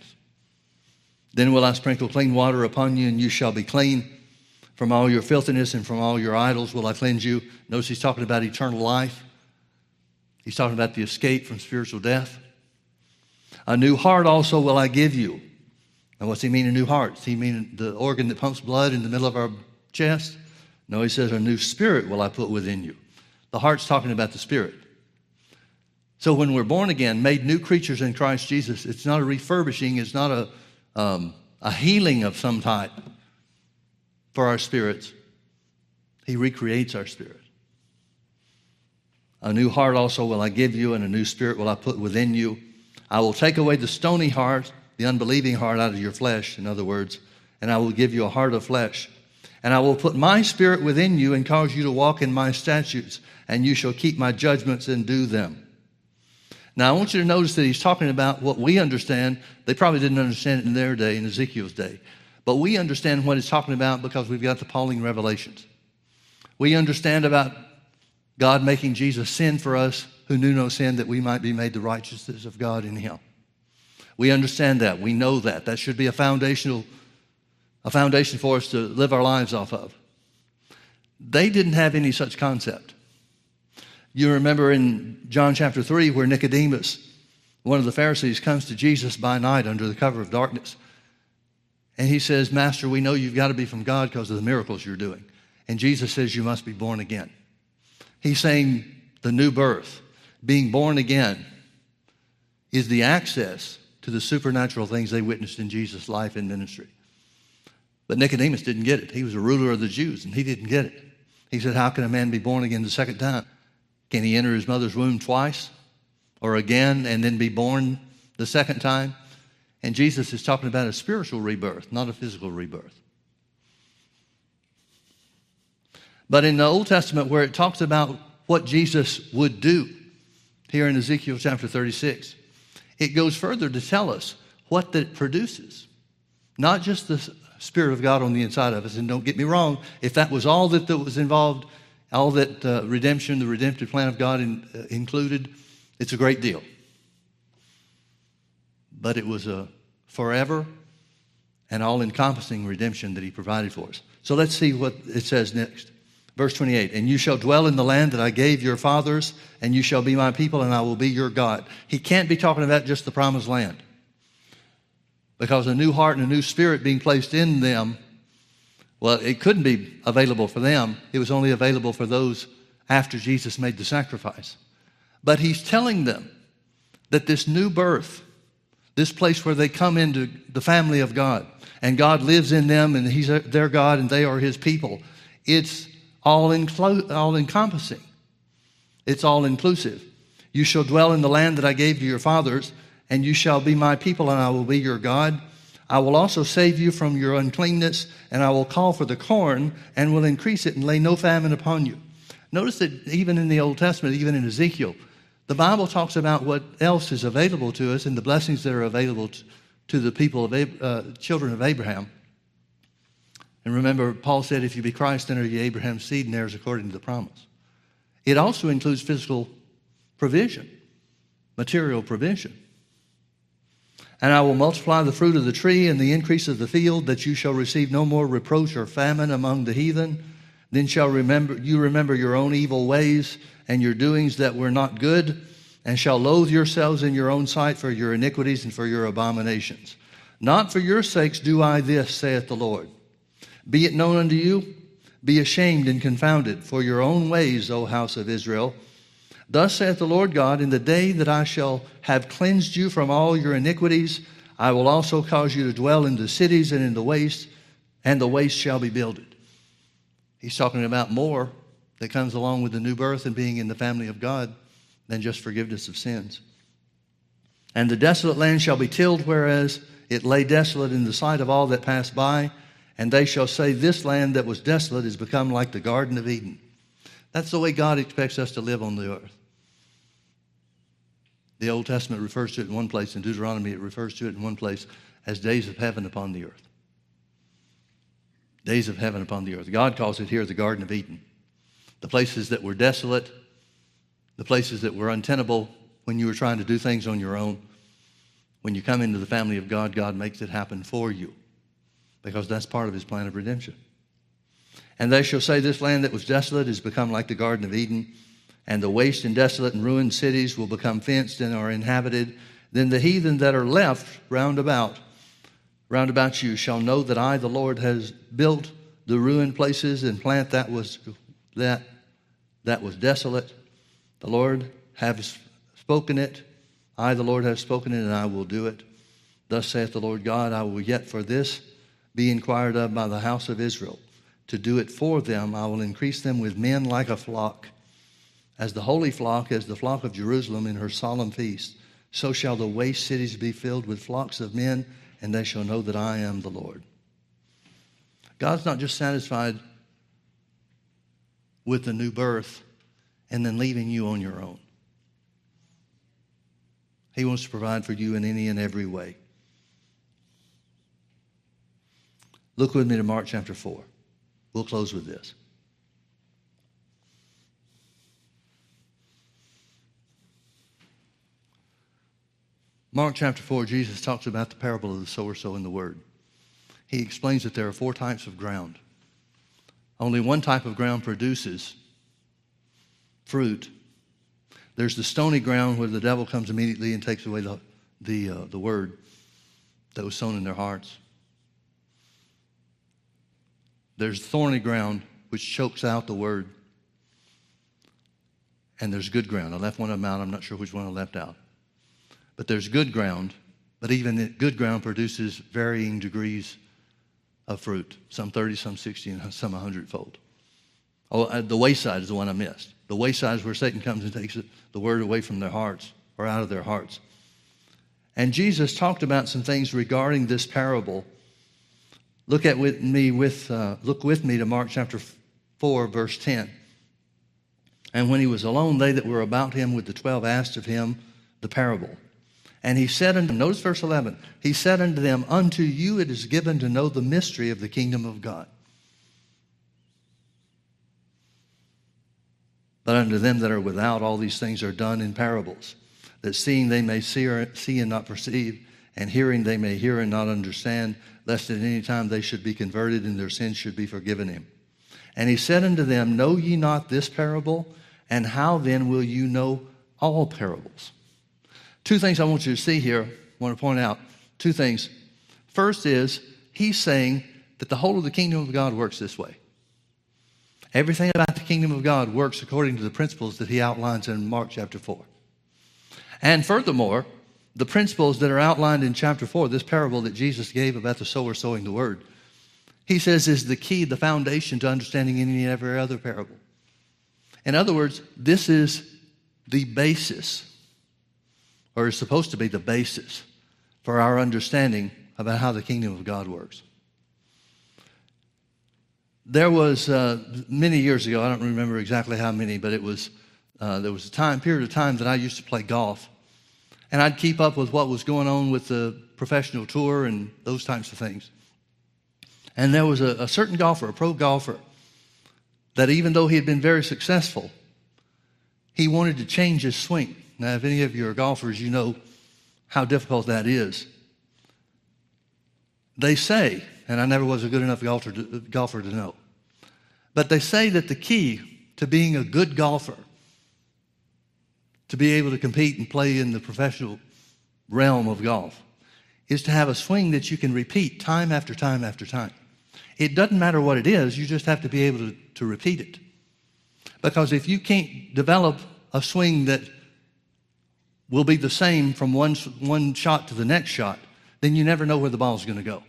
Then will I sprinkle clean water upon you, and you shall be clean. From all your filthiness and from all your idols will I cleanse you. Notice he's talking about eternal life. He's talking about the escape from spiritual death. A new heart also will I give you. And what's he mean, a new heart? Does he mean the organ that pumps blood in the middle of our chest? No, he says, a new spirit will I put within you. The heart's talking about the spirit. So when we're born again, made new creatures in Christ Jesus, it's not a refurbishing, it's not a, um, a healing of some type for our spirits. He recreates our spirit. A new heart also will I give you, and a new spirit will I put within you. I will take away the stony heart, the unbelieving heart out of your flesh, in other words, and I will give you a heart of flesh. And I will put my spirit within you and cause you to walk in my statutes, and you shall keep my judgments and do them. Now, I want you to notice that he's talking about what we understand. They probably didn't understand it in their day, in Ezekiel's day. But we understand what he's talking about because we've got the Pauline revelations. We understand about God making Jesus sin for us who knew no sin that we might be made the righteousness of God in him. We understand that. We know that. That should be a foundational a foundation for us to live our lives off of. They didn't have any such concept. You remember in John chapter 3 where Nicodemus, one of the Pharisees, comes to Jesus by night under the cover of darkness. And he says, Master, we know you've got to be from God because of the miracles you're doing. And Jesus says, You must be born again. He's saying the new birth, being born again, is the access to the supernatural things they witnessed in Jesus' life and ministry. But Nicodemus didn't get it. He was a ruler of the Jews, and he didn't get it. He said, How can a man be born again the second time? Can he enter his mother's womb twice or again and then be born the second time? And Jesus is talking about a spiritual rebirth, not a physical rebirth. But in the Old Testament, where it talks about what Jesus would do, here in Ezekiel chapter 36, it goes further to tell us what that produces. Not just the Spirit of God on the inside of us. And don't get me wrong, if that was all that, that was involved, all that uh, redemption, the redemptive plan of God in, uh, included, it's a great deal. But it was a forever and all encompassing redemption that He provided for us. So let's see what it says next. Verse 28 And you shall dwell in the land that I gave your fathers, and you shall be my people, and I will be your God. He can't be talking about just the promised land because a new heart and a new spirit being placed in them, well, it couldn't be available for them. It was only available for those after Jesus made the sacrifice. But he's telling them that this new birth, this place where they come into the family of God, and God lives in them, and he's their God, and they are his people, it's all, inclo- all encompassing. It's all inclusive. You shall dwell in the land that I gave to your fathers and you shall be my people, and I will be your God. I will also save you from your uncleanness, and I will call for the corn, and will increase it, and lay no famine upon you. Notice that even in the Old Testament, even in Ezekiel, the Bible talks about what else is available to us and the blessings that are available to, the people of uh, children of Abraham. And remember, Paul said, "If you be Christ, then are you Abraham's seed and heirs according to the promise." It also includes physical provision, material provision. And I will multiply the fruit of the tree and the increase of the field, that you shall receive no more reproach or famine among the heathen. Then shall remember, you remember your own evil ways and your doings that were not good, and shall loathe yourselves in your own sight for your iniquities and for your abominations. Not for your sakes do I this, saith the Lord. Be it known unto you, be ashamed and confounded for your own ways, O house of Israel. Thus saith the Lord God, in the day that I shall have cleansed you from all your iniquities, I will also cause you to dwell in the cities and in the waste, and the waste shall be builded. He's talking about more that comes along with the new birth and being in the family of God than just forgiveness of sins. And the desolate land shall be tilled, whereas it lay desolate in the sight of all that passed by. And they shall say, This land that was desolate is become like the Garden of Eden. That's the way God expects us to live on the earth. The Old Testament refers to it in one place, in Deuteronomy, it refers to it in one place as days of heaven upon the earth. Days of heaven upon the earth. God calls it here the Garden of Eden. The places that were desolate, the places that were untenable when you were trying to do things on your own. When you come into the family of God, God makes it happen for you because that's part of his plan of redemption. And they shall say, This land that was desolate has become like the Garden of Eden, and the waste and desolate and ruined cities will become fenced and are inhabited. Then the heathen that are left round about, round about you, shall know that I, the Lord, has built the ruined places and plant that was that that was desolate. The Lord has spoken it. I, the Lord, have spoken it, and I will do it. Thus saith the Lord God, I will yet for this be inquired of by the house of Israel. To do it for them, I will increase them with men like a flock. As the holy flock, as the flock of Jerusalem in her solemn feast, so shall the waste cities be filled with flocks of men, and they shall know that I am the Lord. God's not just satisfied with the new birth and then leaving you on your own. He wants to provide for you in any and every way. Look with me to Mark chapter 4. We'll close with this. Mark chapter 4, Jesus talks about the parable of the sower sowing the word. He explains that there are four types of ground. Only one type of ground produces fruit. There's the stony ground where the devil comes immediately and takes away the, the, uh, the word that was sown in their hearts. There's thorny ground which chokes out the word. And there's good ground. I left one of them out. I'm not sure which one I left out. But there's good ground, but even good ground produces varying degrees of fruit some 30, some 60, and some 100 fold. Oh, uh, the wayside is the one I missed. The wayside is where Satan comes and takes the word away from their hearts or out of their hearts. And Jesus talked about some things regarding this parable Look at with me with uh, look with me to Mark chapter 4 verse 10. And when he was alone, they that were about him with the twelve asked of him the parable. And he said unto them, notice verse 11, he said unto them, Unto you it is given to know the mystery of the kingdom of God. But unto them that are without, all these things are done in parables, that seeing they may see, or, see and not perceive, and hearing they may hear and not understand, lest at any time they should be converted and their sins should be forgiven him. And he said unto them, Know ye not this parable? And how then will you know all parables? Two things I want you to see here, I want to point out. Two things. First is, he's saying that the whole of the kingdom of God works this way. Everything about the kingdom of God works according to the principles that he outlines in Mark chapter 4. And furthermore, the principles that are outlined in chapter 4, this parable that Jesus gave about the sower sowing the word, he says is the key, the foundation to understanding any and every other parable. In other words, this is the basis, or is supposed to be the basis, for our understanding about how the kingdom of God works. There was uh, many years ago, I don't remember exactly how many, but it was uh, there was a time period of time that I used to play golf and I'd keep up with what was going on with the professional tour and those types of things. And there was a, a certain golfer, a pro golfer, that even though he had been very successful, he wanted to change his swing. Now, if any of you are golfers, you know how difficult that is. They say, and I never was a good enough golfer to, golfer to know, but they say that the key to being a good golfer to be able to compete and play in the professional realm of golf is to have a swing that you can repeat time after time after time. It doesn't matter what it is, you just have to be able to, to repeat it. Because if you can't develop a swing that will be the same from one, one shot to the next shot, then you never know where the ball's going to go.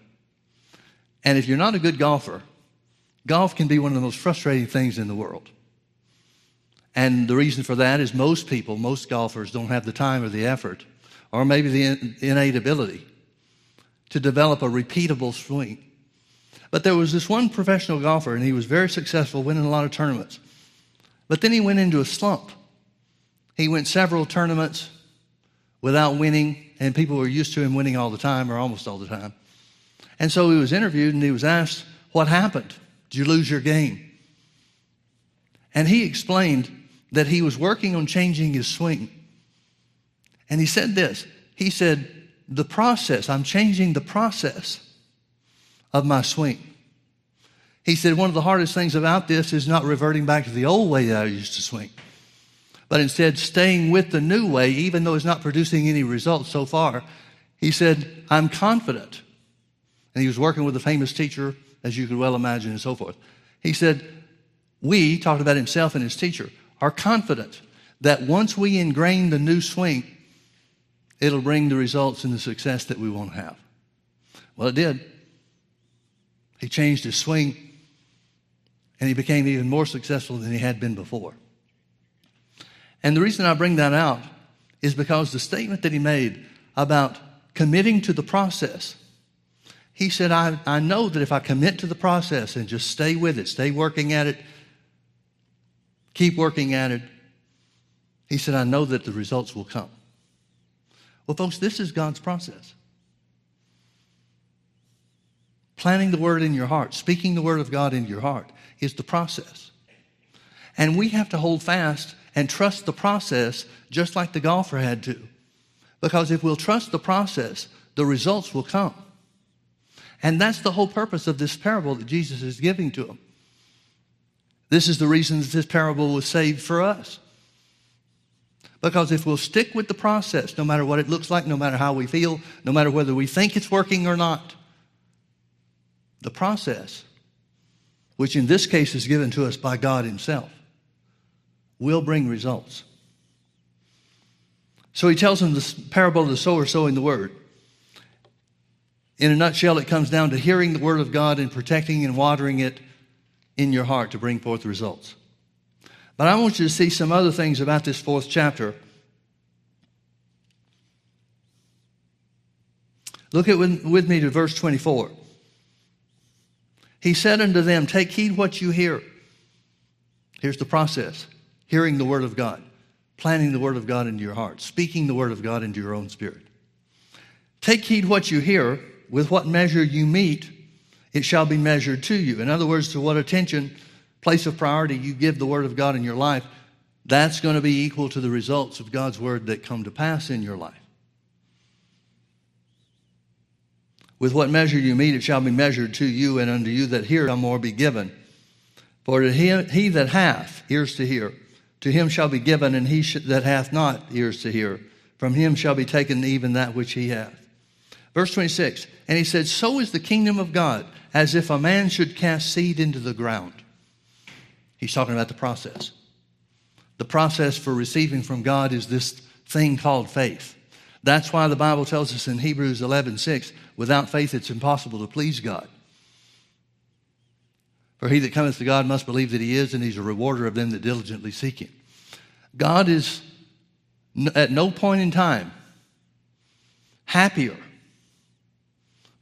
And if you're not a good golfer, golf can be one of the most frustrating things in the world. And the reason for that is most people, most golfers, don't have the time or the effort, or maybe the innate ability to develop a repeatable swing. But there was this one professional golfer, and he was very successful, winning a lot of tournaments. But then he went into a slump. He went several tournaments without winning, and people were used to him winning all the time, or almost all the time. And so he was interviewed, and he was asked, What happened? Did you lose your game? And he explained that he was working on changing his swing. And he said this He said, The process, I'm changing the process of my swing. He said, One of the hardest things about this is not reverting back to the old way that I used to swing, but instead staying with the new way, even though it's not producing any results so far. He said, I'm confident. And he was working with a famous teacher, as you could well imagine, and so forth. He said, We, talked about himself and his teacher, are confident that once we ingrain the new swing, it'll bring the results and the success that we want to have. Well, it did. He changed his swing and he became even more successful than he had been before. And the reason I bring that out is because the statement that he made about committing to the process, he said, I, I know that if I commit to the process and just stay with it, stay working at it, keep working at it, he said, I know that the results will come. Well, folks, this is God's process planting the word in your heart, speaking the word of God in your heart is the process. And we have to hold fast and trust the process just like the golfer had to. Because if we'll trust the process, the results will come. And that's the whole purpose of this parable that Jesus is giving to them. This is the reason that this parable was saved for us. Because if we'll stick with the process, no matter what it looks like, no matter how we feel, no matter whether we think it's working or not, the process, which in this case is given to us by God Himself, will bring results. So he tells them the parable of the sower sowing the word. In a nutshell, it comes down to hearing the word of God and protecting and watering it in your heart to bring forth results. But I want you to see some other things about this fourth chapter. Look at with, with me to verse 24. He said unto them, Take heed what you hear. Here's the process hearing the word of God, planting the word of God into your heart, speaking the word of God into your own spirit. Take heed what you hear, with what measure you mete, it shall be measured to you. In other words, to what attention, place of priority you give the word of God in your life, that's going to be equal to the results of God's word that come to pass in your life. With what measure you mete, it shall be measured to you, and unto you that hear shall more be given. For to him, he that hath ears to hear, to him shall be given, and he sh- that hath not ears to hear, from him shall be taken even that which he hath. Verse 26, and he said, So is the kingdom of God, as if a man should cast seed into the ground. He's talking about the process. The process for receiving from God is this thing called faith. That's why the Bible tells us in Hebrews 11 6, without faith it's impossible to please God. For he that cometh to God must believe that he is, and he's a rewarder of them that diligently seek him. God is at no point in time happier,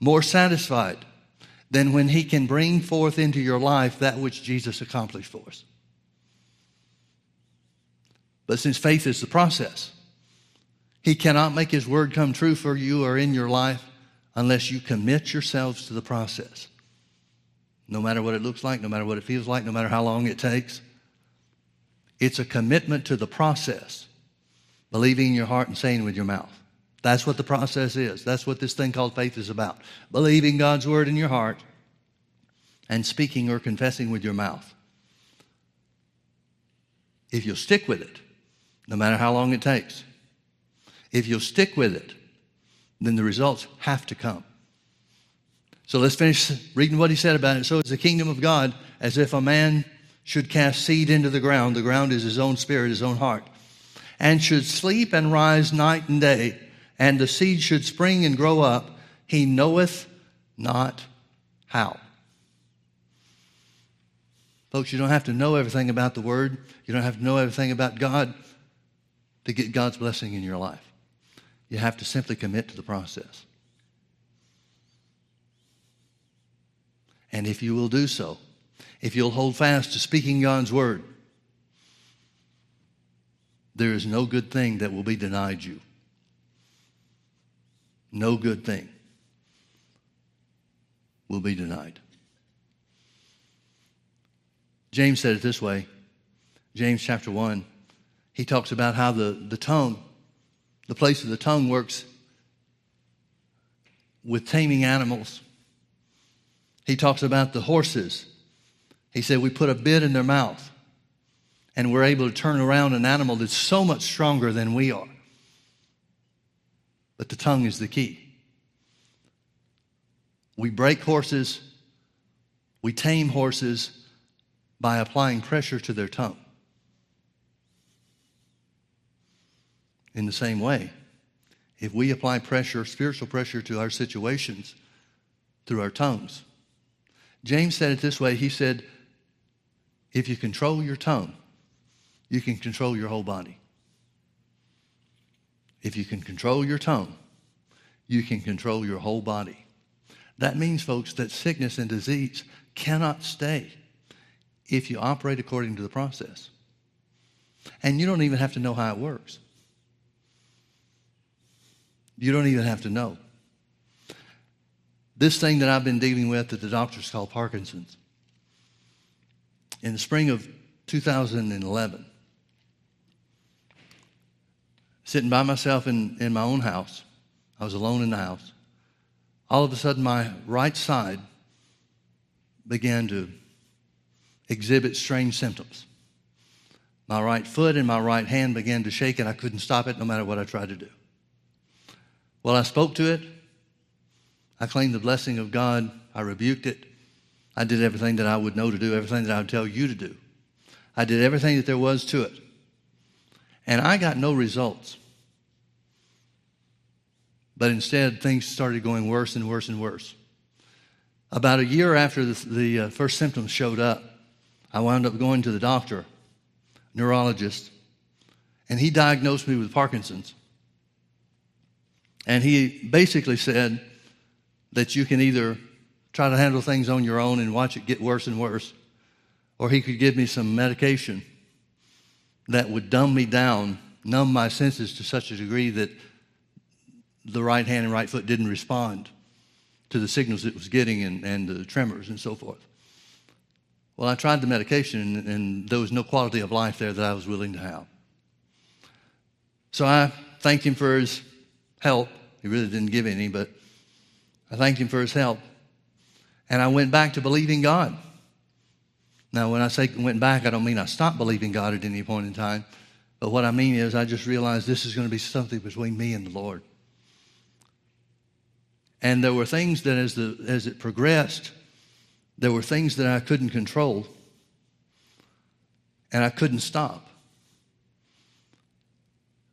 more satisfied than when he can bring forth into your life that which Jesus accomplished for us. But since faith is the process, he cannot make His word come true for you or in your life unless you commit yourselves to the process. No matter what it looks like, no matter what it feels like, no matter how long it takes. It's a commitment to the process, believing in your heart and saying with your mouth. That's what the process is. That's what this thing called faith is about. Believing God's word in your heart and speaking or confessing with your mouth. If you'll stick with it, no matter how long it takes, if you'll stick with it, then the results have to come. So let's finish reading what he said about it. So it's the kingdom of God as if a man should cast seed into the ground. The ground is his own spirit, his own heart. And should sleep and rise night and day. And the seed should spring and grow up, he knoweth not how. Folks, you don't have to know everything about the Word. You don't have to know everything about God to get God's blessing in your life. You have to simply commit to the process. And if you will do so, if you'll hold fast to speaking God's Word, there is no good thing that will be denied you. No good thing will be denied. James said it this way James chapter 1. He talks about how the, the tongue, the place of the tongue works with taming animals. He talks about the horses. He said, We put a bit in their mouth and we're able to turn around an animal that's so much stronger than we are. But the tongue is the key. We break horses, we tame horses by applying pressure to their tongue. In the same way, if we apply pressure, spiritual pressure to our situations through our tongues, James said it this way He said, If you control your tongue, you can control your whole body. If you can control your tongue, you can control your whole body. That means, folks, that sickness and disease cannot stay if you operate according to the process. And you don't even have to know how it works. You don't even have to know. This thing that I've been dealing with that the doctors call Parkinson's, in the spring of 2011, sitting by myself in, in my own house. I was alone in the house. All of a sudden, my right side began to exhibit strange symptoms. My right foot and my right hand began to shake, and I couldn't stop it no matter what I tried to do. Well, I spoke to it. I claimed the blessing of God. I rebuked it. I did everything that I would know to do, everything that I would tell you to do. I did everything that there was to it. And I got no results. But instead, things started going worse and worse and worse. About a year after the, the uh, first symptoms showed up, I wound up going to the doctor, neurologist, and he diagnosed me with Parkinson's. And he basically said that you can either try to handle things on your own and watch it get worse and worse, or he could give me some medication that would dumb me down, numb my senses to such a degree that the right hand and right foot didn't respond to the signals it was getting and, and the tremors and so forth. Well, I tried the medication, and, and there was no quality of life there that I was willing to have. So I thanked him for his help. He really didn't give any, but I thanked him for his help. And I went back to believing God. Now, when I say went back, I don't mean I stopped believing God at any point in time. But what I mean is, I just realized this is going to be something between me and the Lord. And there were things that, as, the, as it progressed, there were things that I couldn't control, and I couldn't stop.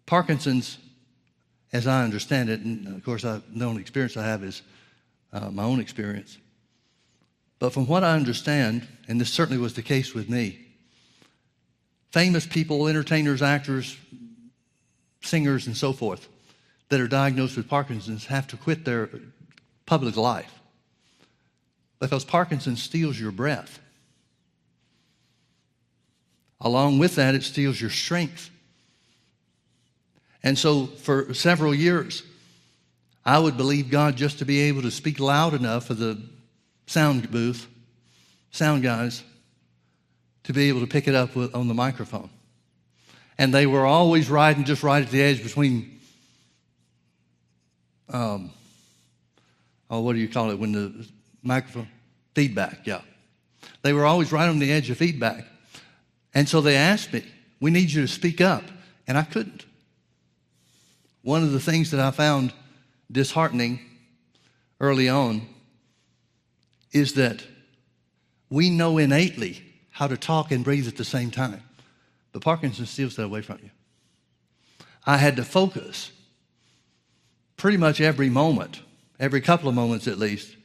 Parkinson's, as I understand it, and of course, I, the only experience I have is uh, my own experience. But from what I understand, and this certainly was the case with me, famous people, entertainers, actors, singers, and so forth, that are diagnosed with Parkinson's have to quit their public life because Parkinson's steals your breath. Along with that, it steals your strength. And so, for several years, I would believe God just to be able to speak loud enough for the sound booth, sound guys, to be able to pick it up with, on the microphone. And they were always riding just right at the edge between, um, oh, what do you call it when the microphone? Feedback, yeah. They were always right on the edge of feedback. And so they asked me, we need you to speak up. And I couldn't. One of the things that I found disheartening early on is that we know innately how to talk and breathe at the same time. But Parkinson steals that away from you. I had to focus pretty much every moment, every couple of moments at least,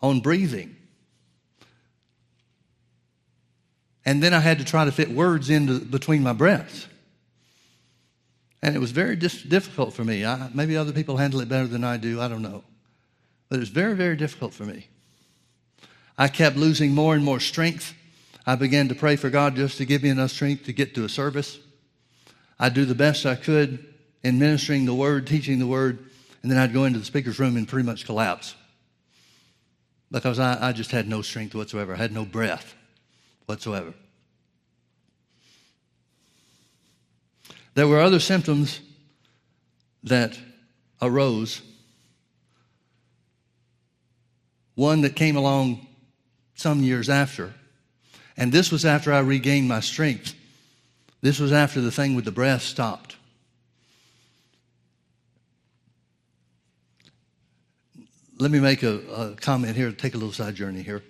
on breathing. And then I had to try to fit words into between my breaths. And it was very dis- difficult for me. I, maybe other people handle it better than I do. I don't know. But it was very, very difficult for me. I kept losing more and more strength. I began to pray for God just to give me enough strength to get to a service. I'd do the best I could in ministering the word, teaching the word, and then I'd go into the speaker's room and pretty much collapse because I, I just had no strength whatsoever. I had no breath whatsoever. There were other symptoms that arose. One that came along some years after. And this was after I regained my strength. This was after the thing with the breath stopped. Let me make a, a comment here, take a little side journey here.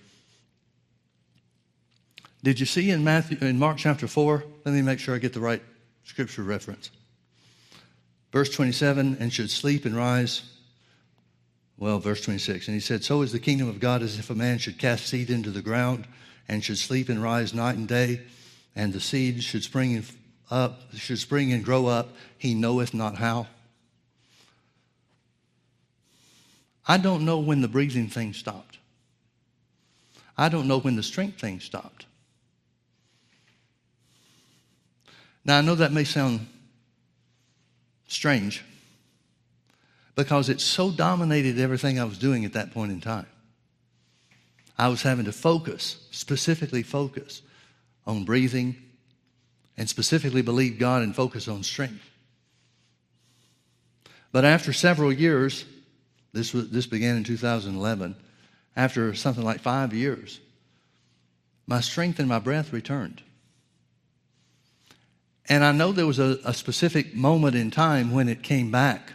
Did you see in Matthew in Mark chapter 4? Let me make sure I get the right scripture reference. Verse 27, and should sleep and rise. Well, verse 26. And he said, So is the kingdom of God as if a man should cast seed into the ground and should sleep and rise night and day, and the seed should spring up, should spring and grow up, he knoweth not how. I don't know when the breathing thing stopped. I don't know when the strength thing stopped. Now, I know that may sound strange because it so dominated everything I was doing at that point in time. I was having to focus, specifically focus on breathing and specifically believe God and focus on strength. But after several years, this, was, this began in 2011, after something like five years, my strength and my breath returned. And I know there was a, a specific moment in time when it came back,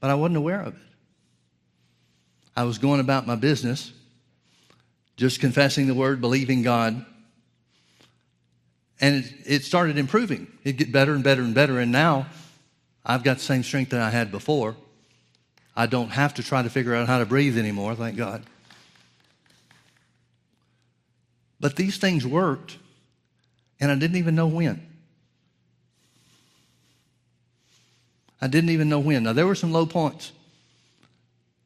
but I wasn't aware of it. I was going about my business, just confessing the word, believing God. And it, it started improving. It'd get better and better and better. And now I've got the same strength that I had before. I don't have to try to figure out how to breathe anymore, thank God. But these things worked, and I didn't even know when. I didn't even know when. Now, there were some low points.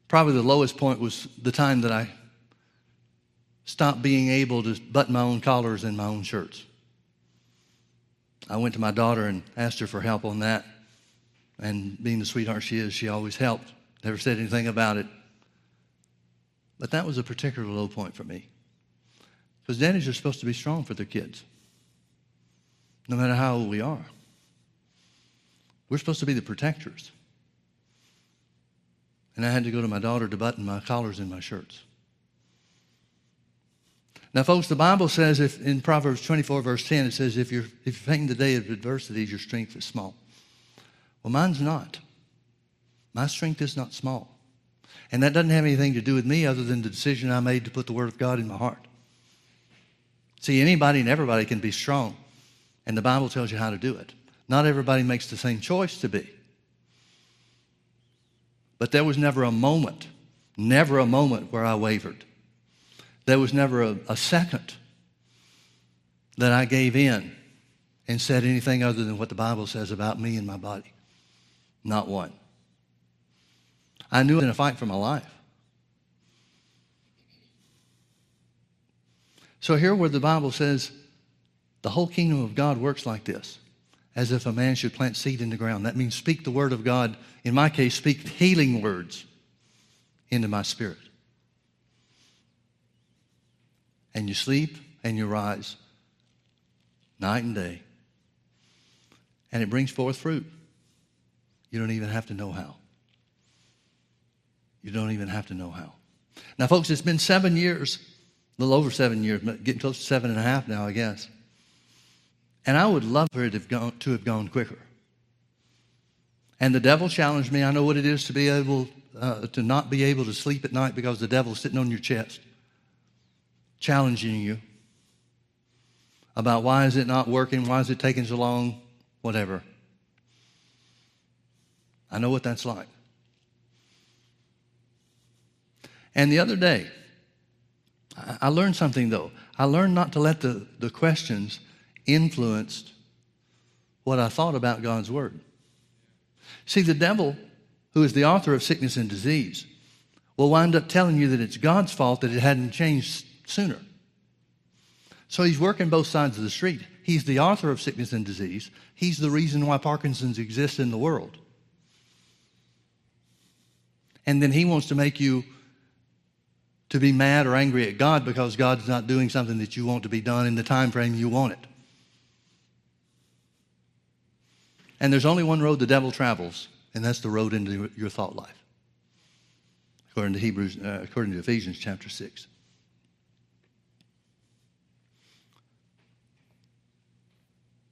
Probably the lowest point was the time that I stopped being able to button my own collars and my own shirts. I went to my daughter and asked her for help on that. And being the sweetheart she is, she always helped. Never said anything about it. But that was a particular low point for me. Because daddies are supposed to be strong for their kids, no matter how old we are. We're supposed to be the protectors. And I had to go to my daughter to button my collars in my shirts. Now, folks, the Bible says if in Proverbs 24, verse 10, it says, if you're, if you're fainting the day of adversity, your strength is small. Well, mine's not. My strength is not small. And that doesn't have anything to do with me other than the decision I made to put the Word of God in my heart. See, anybody and everybody can be strong, and the Bible tells you how to do it. Not everybody makes the same choice to be. But there was never a moment, never a moment where I wavered. There was never a, a second that I gave in and said anything other than what the Bible says about me and my body. Not one. I knew I was in a fight for my life. So here where the Bible says the whole kingdom of God works like this as if a man should plant seed in the ground. That means speak the word of God. In my case, speak healing words into my spirit. And you sleep and you rise night and day. And it brings forth fruit. You don't even have to know how. You don't even have to know how. Now, folks, it's been seven years, a little over seven years, but getting close to seven and a half now, I guess. And I would love for it to have gone, to have gone quicker. And the devil challenged me. I know what it is to be able uh, to not be able to sleep at night because the devil's sitting on your chest, challenging you about why is it not working, why is it taking so long, whatever. I know what that's like. And the other day, I learned something though. I learned not to let the, the questions influence what I thought about God's Word. See, the devil, who is the author of sickness and disease, will wind up telling you that it's God's fault that it hadn't changed sooner. So he's working both sides of the street. He's the author of sickness and disease. He's the reason why Parkinson's exists in the world. And then he wants to make you to be mad or angry at God because God's not doing something that you want to be done in the time frame you want it. And there's only one road the devil travels, and that's the road into your thought life. According to Hebrews, uh, according to Ephesians chapter 6.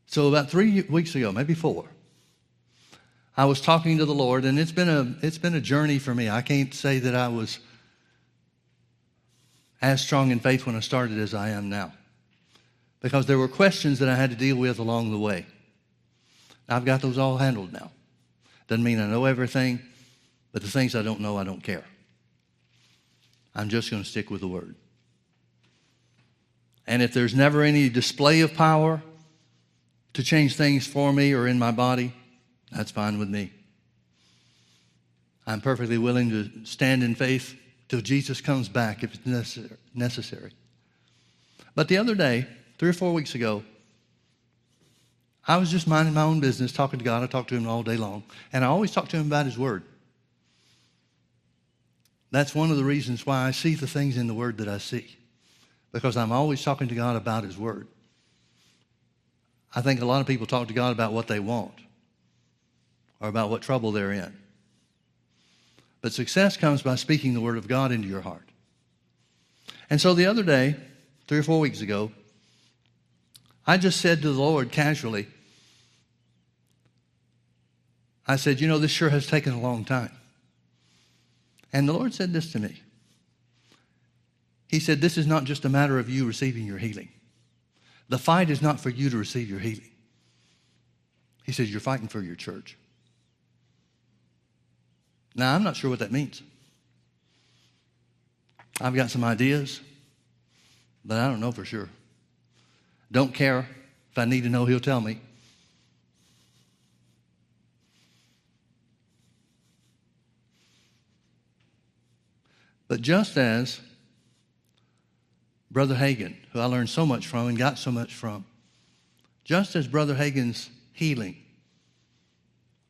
So about three weeks ago, maybe four, I was talking to the Lord, and it's been a it's been a journey for me. I can't say that I was as strong in faith when I started as I am now. Because there were questions that I had to deal with along the way. I've got those all handled now. Doesn't mean I know everything, but the things I don't know, I don't care. I'm just going to stick with the Word. And if there's never any display of power to change things for me or in my body, that's fine with me. I'm perfectly willing to stand in faith till Jesus comes back if it's necessary. But the other day, three or four weeks ago, I was just minding my own business, talking to God. I talked to Him all day long. And I always talk to Him about His Word. That's one of the reasons why I see the things in the Word that I see, because I'm always talking to God about His Word. I think a lot of people talk to God about what they want or about what trouble they're in. But success comes by speaking the word of God into your heart. And so the other day, three or four weeks ago, I just said to the Lord casually, I said, You know, this sure has taken a long time. And the Lord said this to me. He said, This is not just a matter of you receiving your healing. The fight is not for you to receive your healing. He says, You're fighting for your church. Now, I'm not sure what that means. I've got some ideas, but I don't know for sure. Don't care. If I need to know, he'll tell me. But just as Brother Hagin, who I learned so much from and got so much from, just as Brother Hagin's healing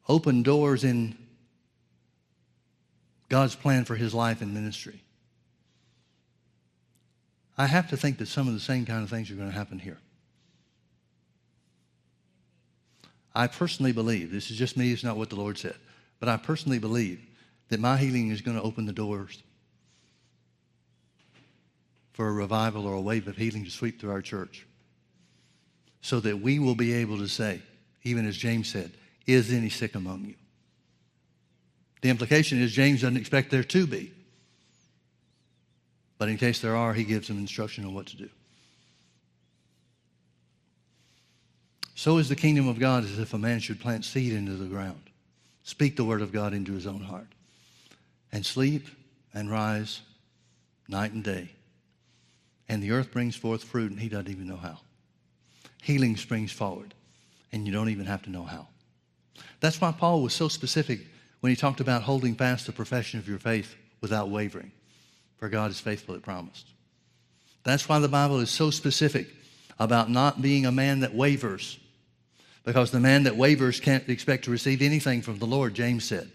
opened doors in God's plan for his life and ministry. I have to think that some of the same kind of things are going to happen here. I personally believe, this is just me, it's not what the Lord said, but I personally believe that my healing is going to open the doors for a revival or a wave of healing to sweep through our church so that we will be able to say, even as James said, is any sick among you? The implication is James doesn't expect there to be. But in case there are, he gives them instruction on what to do. So is the kingdom of God as if a man should plant seed into the ground, speak the word of God into his own heart, and sleep and rise night and day. And the earth brings forth fruit, and he doesn't even know how. Healing springs forward, and you don't even have to know how. That's why Paul was so specific when he talked about holding fast the profession of your faith without wavering, for God is faithful that promised. That's why the Bible is so specific about not being a man that wavers, because the man that wavers can't expect to receive anything from the Lord, James said.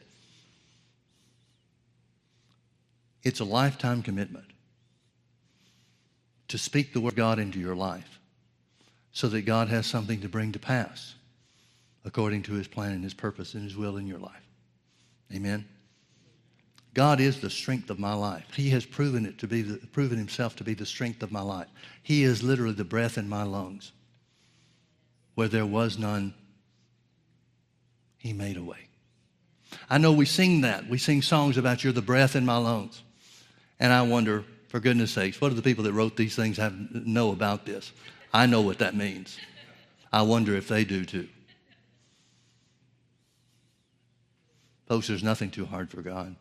It's a lifetime commitment to speak the word of God into your life so that God has something to bring to pass according to his plan and his purpose and his will in your life. Amen. God is the strength of my life. He has proven it to be the, proven himself to be the strength of my life. He is literally the breath in my lungs. Where there was none, he made a way. I know we sing that. We sing songs about you're the breath in my lungs. And I wonder, for goodness sakes, what do the people that wrote these things have know about this? I know what that means. I wonder if they do too. Folks, there's nothing too hard for God.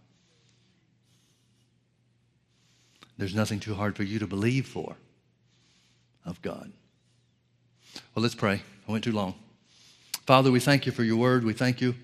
There's nothing too hard for you to believe for of God. Well, let's pray. I went too long. Father, we thank you for your word. We thank you